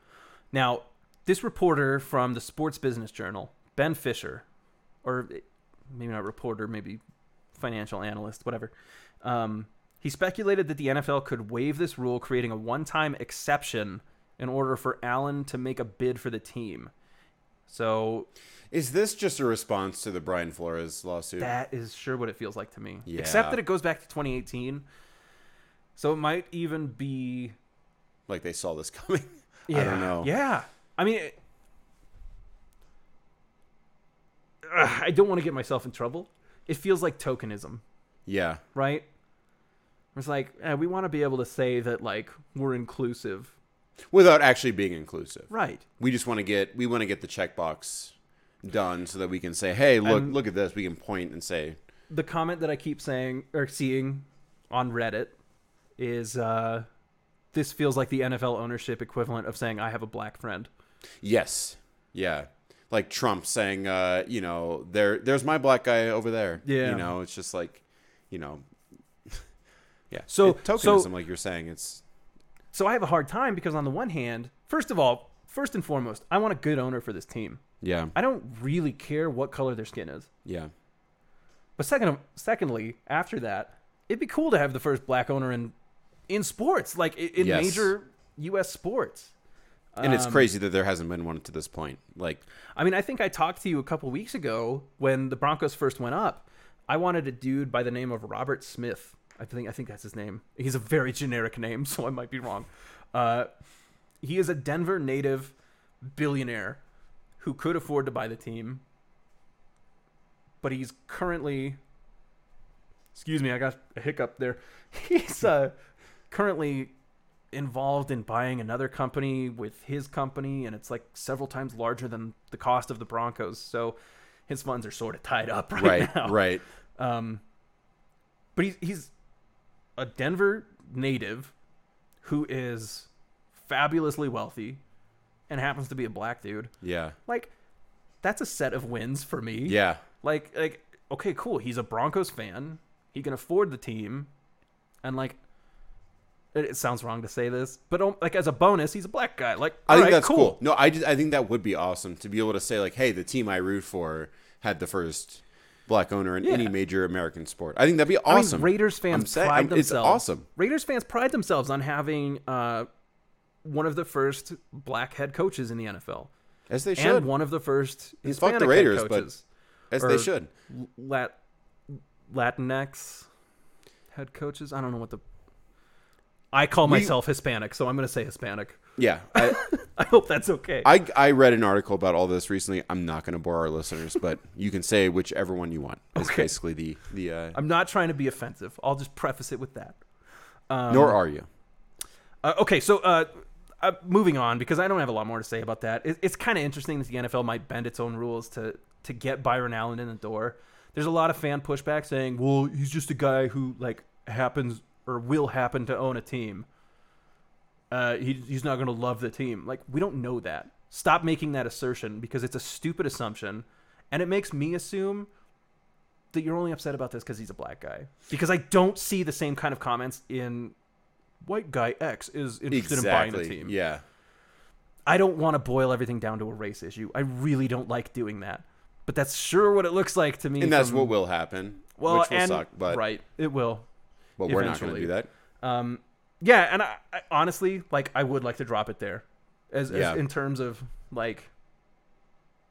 Now, this reporter from the Sports Business Journal, Ben Fischer, or maybe not reporter, maybe financial analyst, whatever. Um, he speculated that the NFL could waive this rule, creating a one-time exception in order for Allen to make a bid for the team. So Is this just a response to the Brian Flores lawsuit? That is sure what it feels like to me. Yeah. Except that it goes back to 2018. So it might even be. like they saw this <laughs> coming? Yeah, I don't know. Yeah. I mean, it- Ugh, I don't want to get myself in trouble. It feels like tokenism, Yeah. right? It's like eh, we want to be able to say that like we're inclusive, Without actually being inclusive. right? We just want to get we want to get the checkbox done so that we can say, "Hey, look, look at this." We can point and say, The comment that I keep saying or seeing on Reddit is uh, this feels like the NFL ownership equivalent of saying I have a black friend. "Yes." Yeah. Like Trump saying, uh, you know, there there's my black guy over there. Yeah. You know, it's just like, you know, <laughs> yeah. So- It- tokenism so- like you're saying, it's So I have a hard time because on the one hand, first of all, first and foremost, I want a good owner for this team. yeah. I don't really care what color their skin is. Yeah. But second, secondly, after that, it'd be cool to have the first black owner in in sports, like in Yes. major U.S. sports. And it's Um, crazy that there hasn't been one to this point. Like, I mean, I think I talked to you a couple weeks ago when the Broncos first went up. I wanted a dude by the name of Robert Smith. I think I think that's his name. He's a very generic name, <laughs> so I might be wrong. Uh, he is a Denver native billionaire who could afford to buy the team, but he's currently. Excuse me, I got a hiccup there. <laughs> He's uh, currently involved in buying another company with his company, and it's like several times larger than the cost of the Broncos. So his funds are sort of tied up <laughs> right, right, now. right. Um, but he's he's a Denver native who is fabulously wealthy and happens to be a black dude. Yeah. Like that's a set of wins for me. Yeah. Like like okay, cool. He's a Broncos fan. He can afford the team, and like. It, sounds wrong to say this, but um, like as a bonus, he's a black guy. Like, I think alright, that's cool. No, I just, I think that would be awesome to be able to say like, hey, the team I root for had the first black owner in any major American sport. I think that'd be I mean, awesome. Raiders I'm fans saying- pride I'm- it's themselves. awesome. Raiders fans pride themselves on having uh, one of the first black head coaches in the NFL, As they should. and one of the first And fuck the Raiders, head but- as they should. Lat Latinx head coaches. I don't know what the. I call We- myself Hispanic, so I'm going to say Hispanic. Yeah. I, <laughs> I hope that's okay. I, I read an article about all this recently. I'm not going to bore our listeners, but you can say whichever one you want. Is Okay. basically the the. Uh, I'm not trying to be offensive. I'll just preface it with that. Um, nor are you. Uh, okay, so uh, uh, moving on because I don't have a lot more to say about that. It, it's kind of interesting that the NFL might bend its own rules to to get Byron Allen in the door. There's a lot of fan pushback saying, "Well, he's just a guy who like happens or will happen to own a team. Uh, he, he's not going to love the team." Like we don't know that. Stop making that assertion because it's a stupid assumption, and it makes me assume that you're only upset about this because he's a black guy. Because I don't see the same kind of comments in white guy X is interested in buying the team. Yeah. I don't want to boil everything down to a race issue. I really don't like doing that. But that's sure what it looks like to me. And that's from- what will happen. well, which will and, suck, but right, it will. But we're not going to do that. Um, yeah, and I, I honestly like I would like to drop it there, as, Yeah. as in terms of like,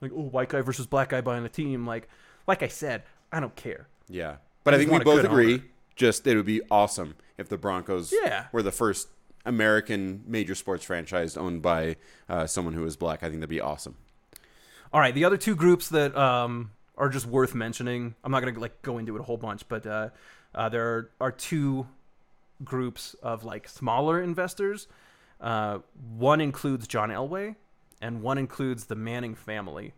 like oh white guy versus black guy buying a team. Like, like I said, I don't care. Yeah. But I, just think we both agree owner. just it would be awesome if the Broncos Yeah. were the first American major sports franchise owned by uh, someone who is black. I think that'd be awesome. All right, the other two groups that um, are just worth mentioning. I'm not gonna like go into it a whole bunch, but uh, uh, there are, are two groups of like smaller investors. Uh, one includes John Elway, and one includes the Manning family.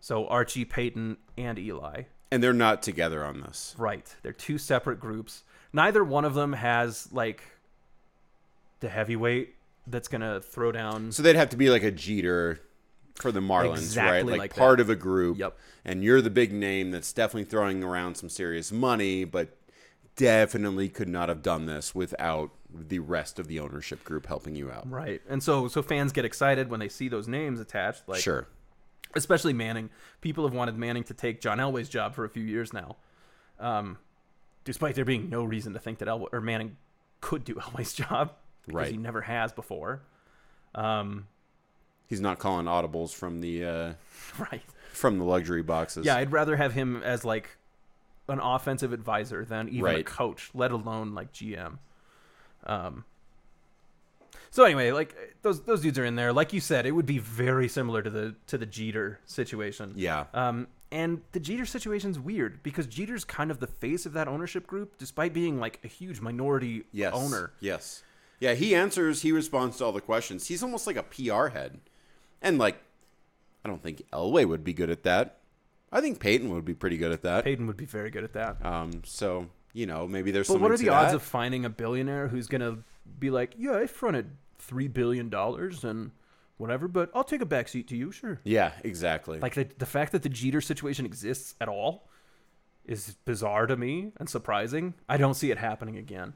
So Archie, Peyton, and Eli. And they're not together on this. Right, they're two separate groups. Neither one of them has like the heavyweight that's gonna throw down. So they'd have to be like a Jeter for the Marlins, right? Like, like part that. of a group. Yep. And you're the big name that's definitely throwing around some serious money, but definitely could not have done this without the rest of the ownership group helping you out. Right, and so so fans get excited when they see those names attached. Like sure. especially Manning. People have wanted Manning to take John Elway's job for a few years now, um, despite there being no reason to think that Elway or Manning could do <laughs> Elway's job because Right. he never has before. Um, He's not calling audibles from the uh, <laughs> right. from the luxury boxes. Yeah, I'd rather have him as like an offensive advisor than even a coach, let alone like GM. Um. So anyway, like those those dudes are in there. Like you said, it would be very similar to the to the Jeter situation. Yeah. Um, and the Jeter situation's weird because Jeter's kind of the face of that ownership group, despite being like a huge minority Yes. owner. Yes. Yeah, he answers, he responds to all the questions. He's almost like a PR head. And like I don't think Elway would be good at that. I think Peyton would be pretty good at that. Peyton would be very good at that. Um so, you know, maybe there's But what are the odds that. of finding a billionaire who's gonna be like, "Yeah, I fronted three billion dollars and whatever, but I'll take a backseat to you, sure." Yeah, exactly. Like the the fact that the Jeter situation exists at all is bizarre to me and surprising. I don't see it happening again.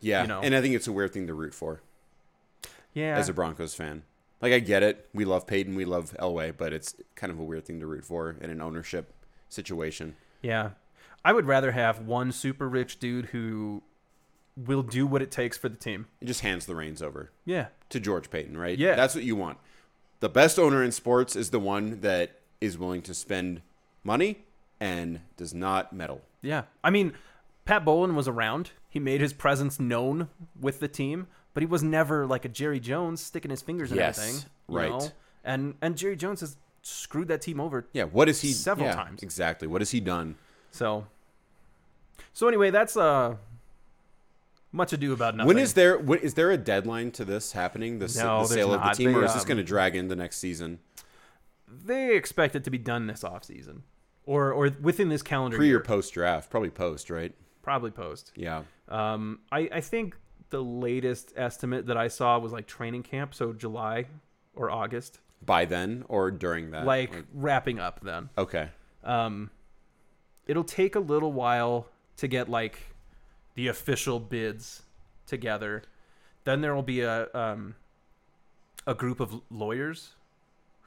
yeah, you know. and I think it's a weird thing to root for Yeah, as a Broncos fan. Like I get it. We love Peyton, we love Elway, but it's kind of a weird thing to root for in an ownership situation. Yeah. I would rather have one super rich dude who will do what it takes for the team. It just hands the reins over. Yeah. to George Paton, right? Yeah. That's what you want. The best owner in sports is the one that is willing to spend money and does not meddle. Yeah. I mean, Pat Bowlen was around. He made his presence known with the team, but he was never like a Jerry Jones sticking his fingers in Yes, everything. right. know? And and Jerry Jones has screwed that team over. Yeah, what has he Several yeah, times. Exactly. What has he done? So So anyway, that's uh much ado about nothing. When is there when, is there a deadline to this happening? The, No, the sale of the team, They, or is this um, going to drag into next season? they expect it to be done this offseason. Or or within this calendar Pre year. or post draft? Probably post, right? Probably post. Yeah. Um, I, I think the latest estimate that I saw was like training camp, so July or August, By then or during that? like wrapping up then. okay. Um, it'll take a little while to get like the official bids together. Then there will be a um, a group of lawyers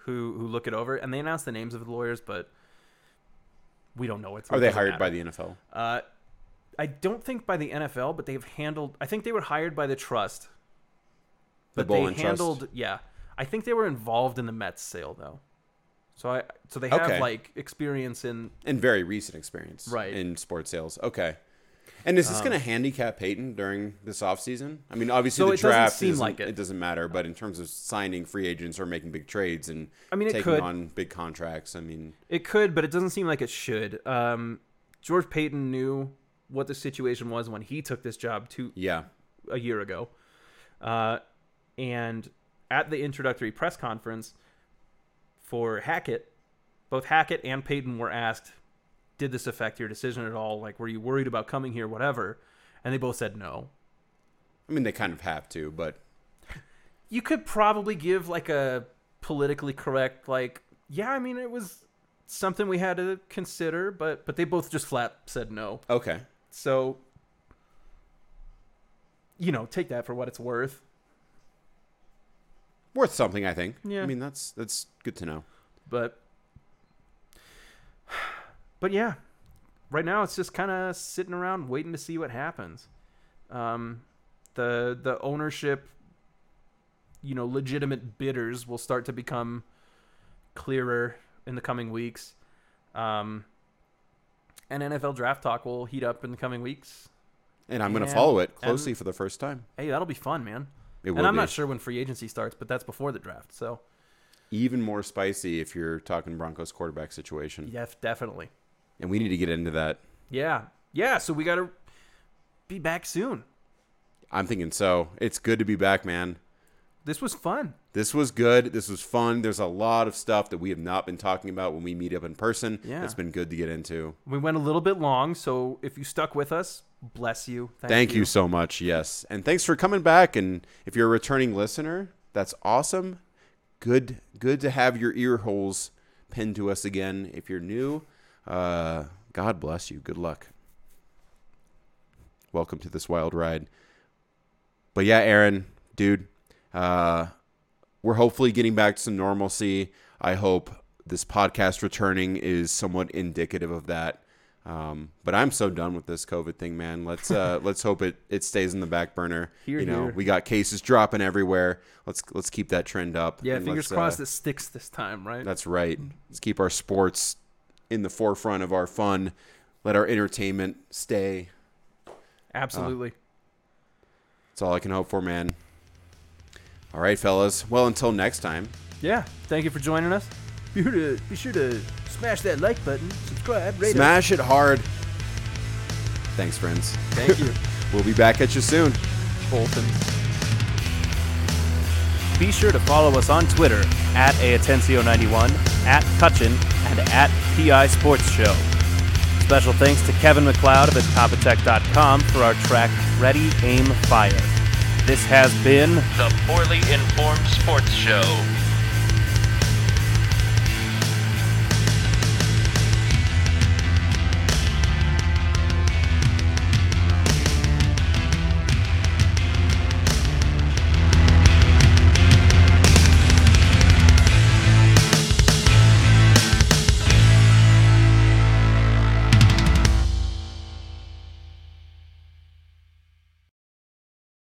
who who look it over, and they announce the names of the lawyers, but we don't know what's. Are they hired by the NFL? Uh, I don't think by the NFL, but they've handled. I think they were hired by the trust. The But they Bowlen Trust? handled. Yeah, I think they were involved in the Mets sale though. So I so they have Okay. like experience in. And very recent experience, Right. In sports sales. Okay. And is this Um, going to handicap Paton during this offseason? I mean, obviously So the draft seem like it. it doesn't matter, but in terms of signing free agents or making big trades and I mean, taking on big contracts, I mean, It could, but it doesn't seem like it should. Um, George Paton knew what the situation was when he took this job two yeah, a year ago. Uh, and at the introductory press conference for Hackett, both Hackett and Paton were asked, Did this affect your decision at all? Like, were you worried about coming here, whatever? And they both said no. I mean they kind of have to, but <laughs> You could probably give like a politically correct, like, yeah, I mean, it was something we had to consider, but but they both just flat said no. okay, So, you know, take that for what it's worth. worth something, I think. Yeah. I mean that's that's good to know. But <sighs> but yeah, right now it's just kind of sitting around waiting to see what happens. Um, The the ownership, you know, legitimate bidders will start to become clearer in the coming weeks. Um, and NFL draft talk will heat up in the coming weeks. And I'm going to follow it and- closely for the first time. Hey, that'll be fun, man. It will and I'm be not sure when free agency starts, but that's before the draft. So, even more spicy if you're talking Broncos quarterback situation. yeah, definitely. And we need to get into that. Yeah. Yeah, so we got to be back soon. I'm thinking so. It's good to be back, man. This was fun. This was good. This was fun. There's a lot of stuff that we have not been talking about when we meet up in person. Yeah. It's been good to get into. We went a little bit long, so if you stuck with us, bless you. Thank, Thank you. so much. Yes. And thanks for coming back. And if you're a returning listener, that's awesome. Good good to have your ear holes pinned to us again. If you're new, uh, God bless you. Good luck. Welcome to this wild ride. But yeah, Aaron, dude, uh, we're hopefully getting back to some normalcy. I hope this podcast returning is somewhat indicative of that. Um, but I'm so done with this COVID thing, man. Let's uh, <laughs> let's hope it, it stays in the back burner. Here, you know, here. we got cases dropping everywhere. Let's let's keep that trend up. Yeah, fingers uh, crossed it sticks this time, right? that's right. Let's keep our sports in the forefront of our fun. Let our entertainment stay. Absolutely. That's all I can hope for, man. All right, fellas. Well, until next time. yeah. Thank you for joining us. Be sure to, be sure to smash that like button, subscribe, rate us. Smash it hard. Thanks, friends. Thank you, <laughs> We'll be back at you soon. Bolton. Be sure to follow us on Twitter at Atencio91, at Cutchin, and at PI Sports Show. Special thanks to Kevin MacLeod of Incompetech.com for our track Ready, Aim, Fire. This has been The Poorly Informed Sports Show.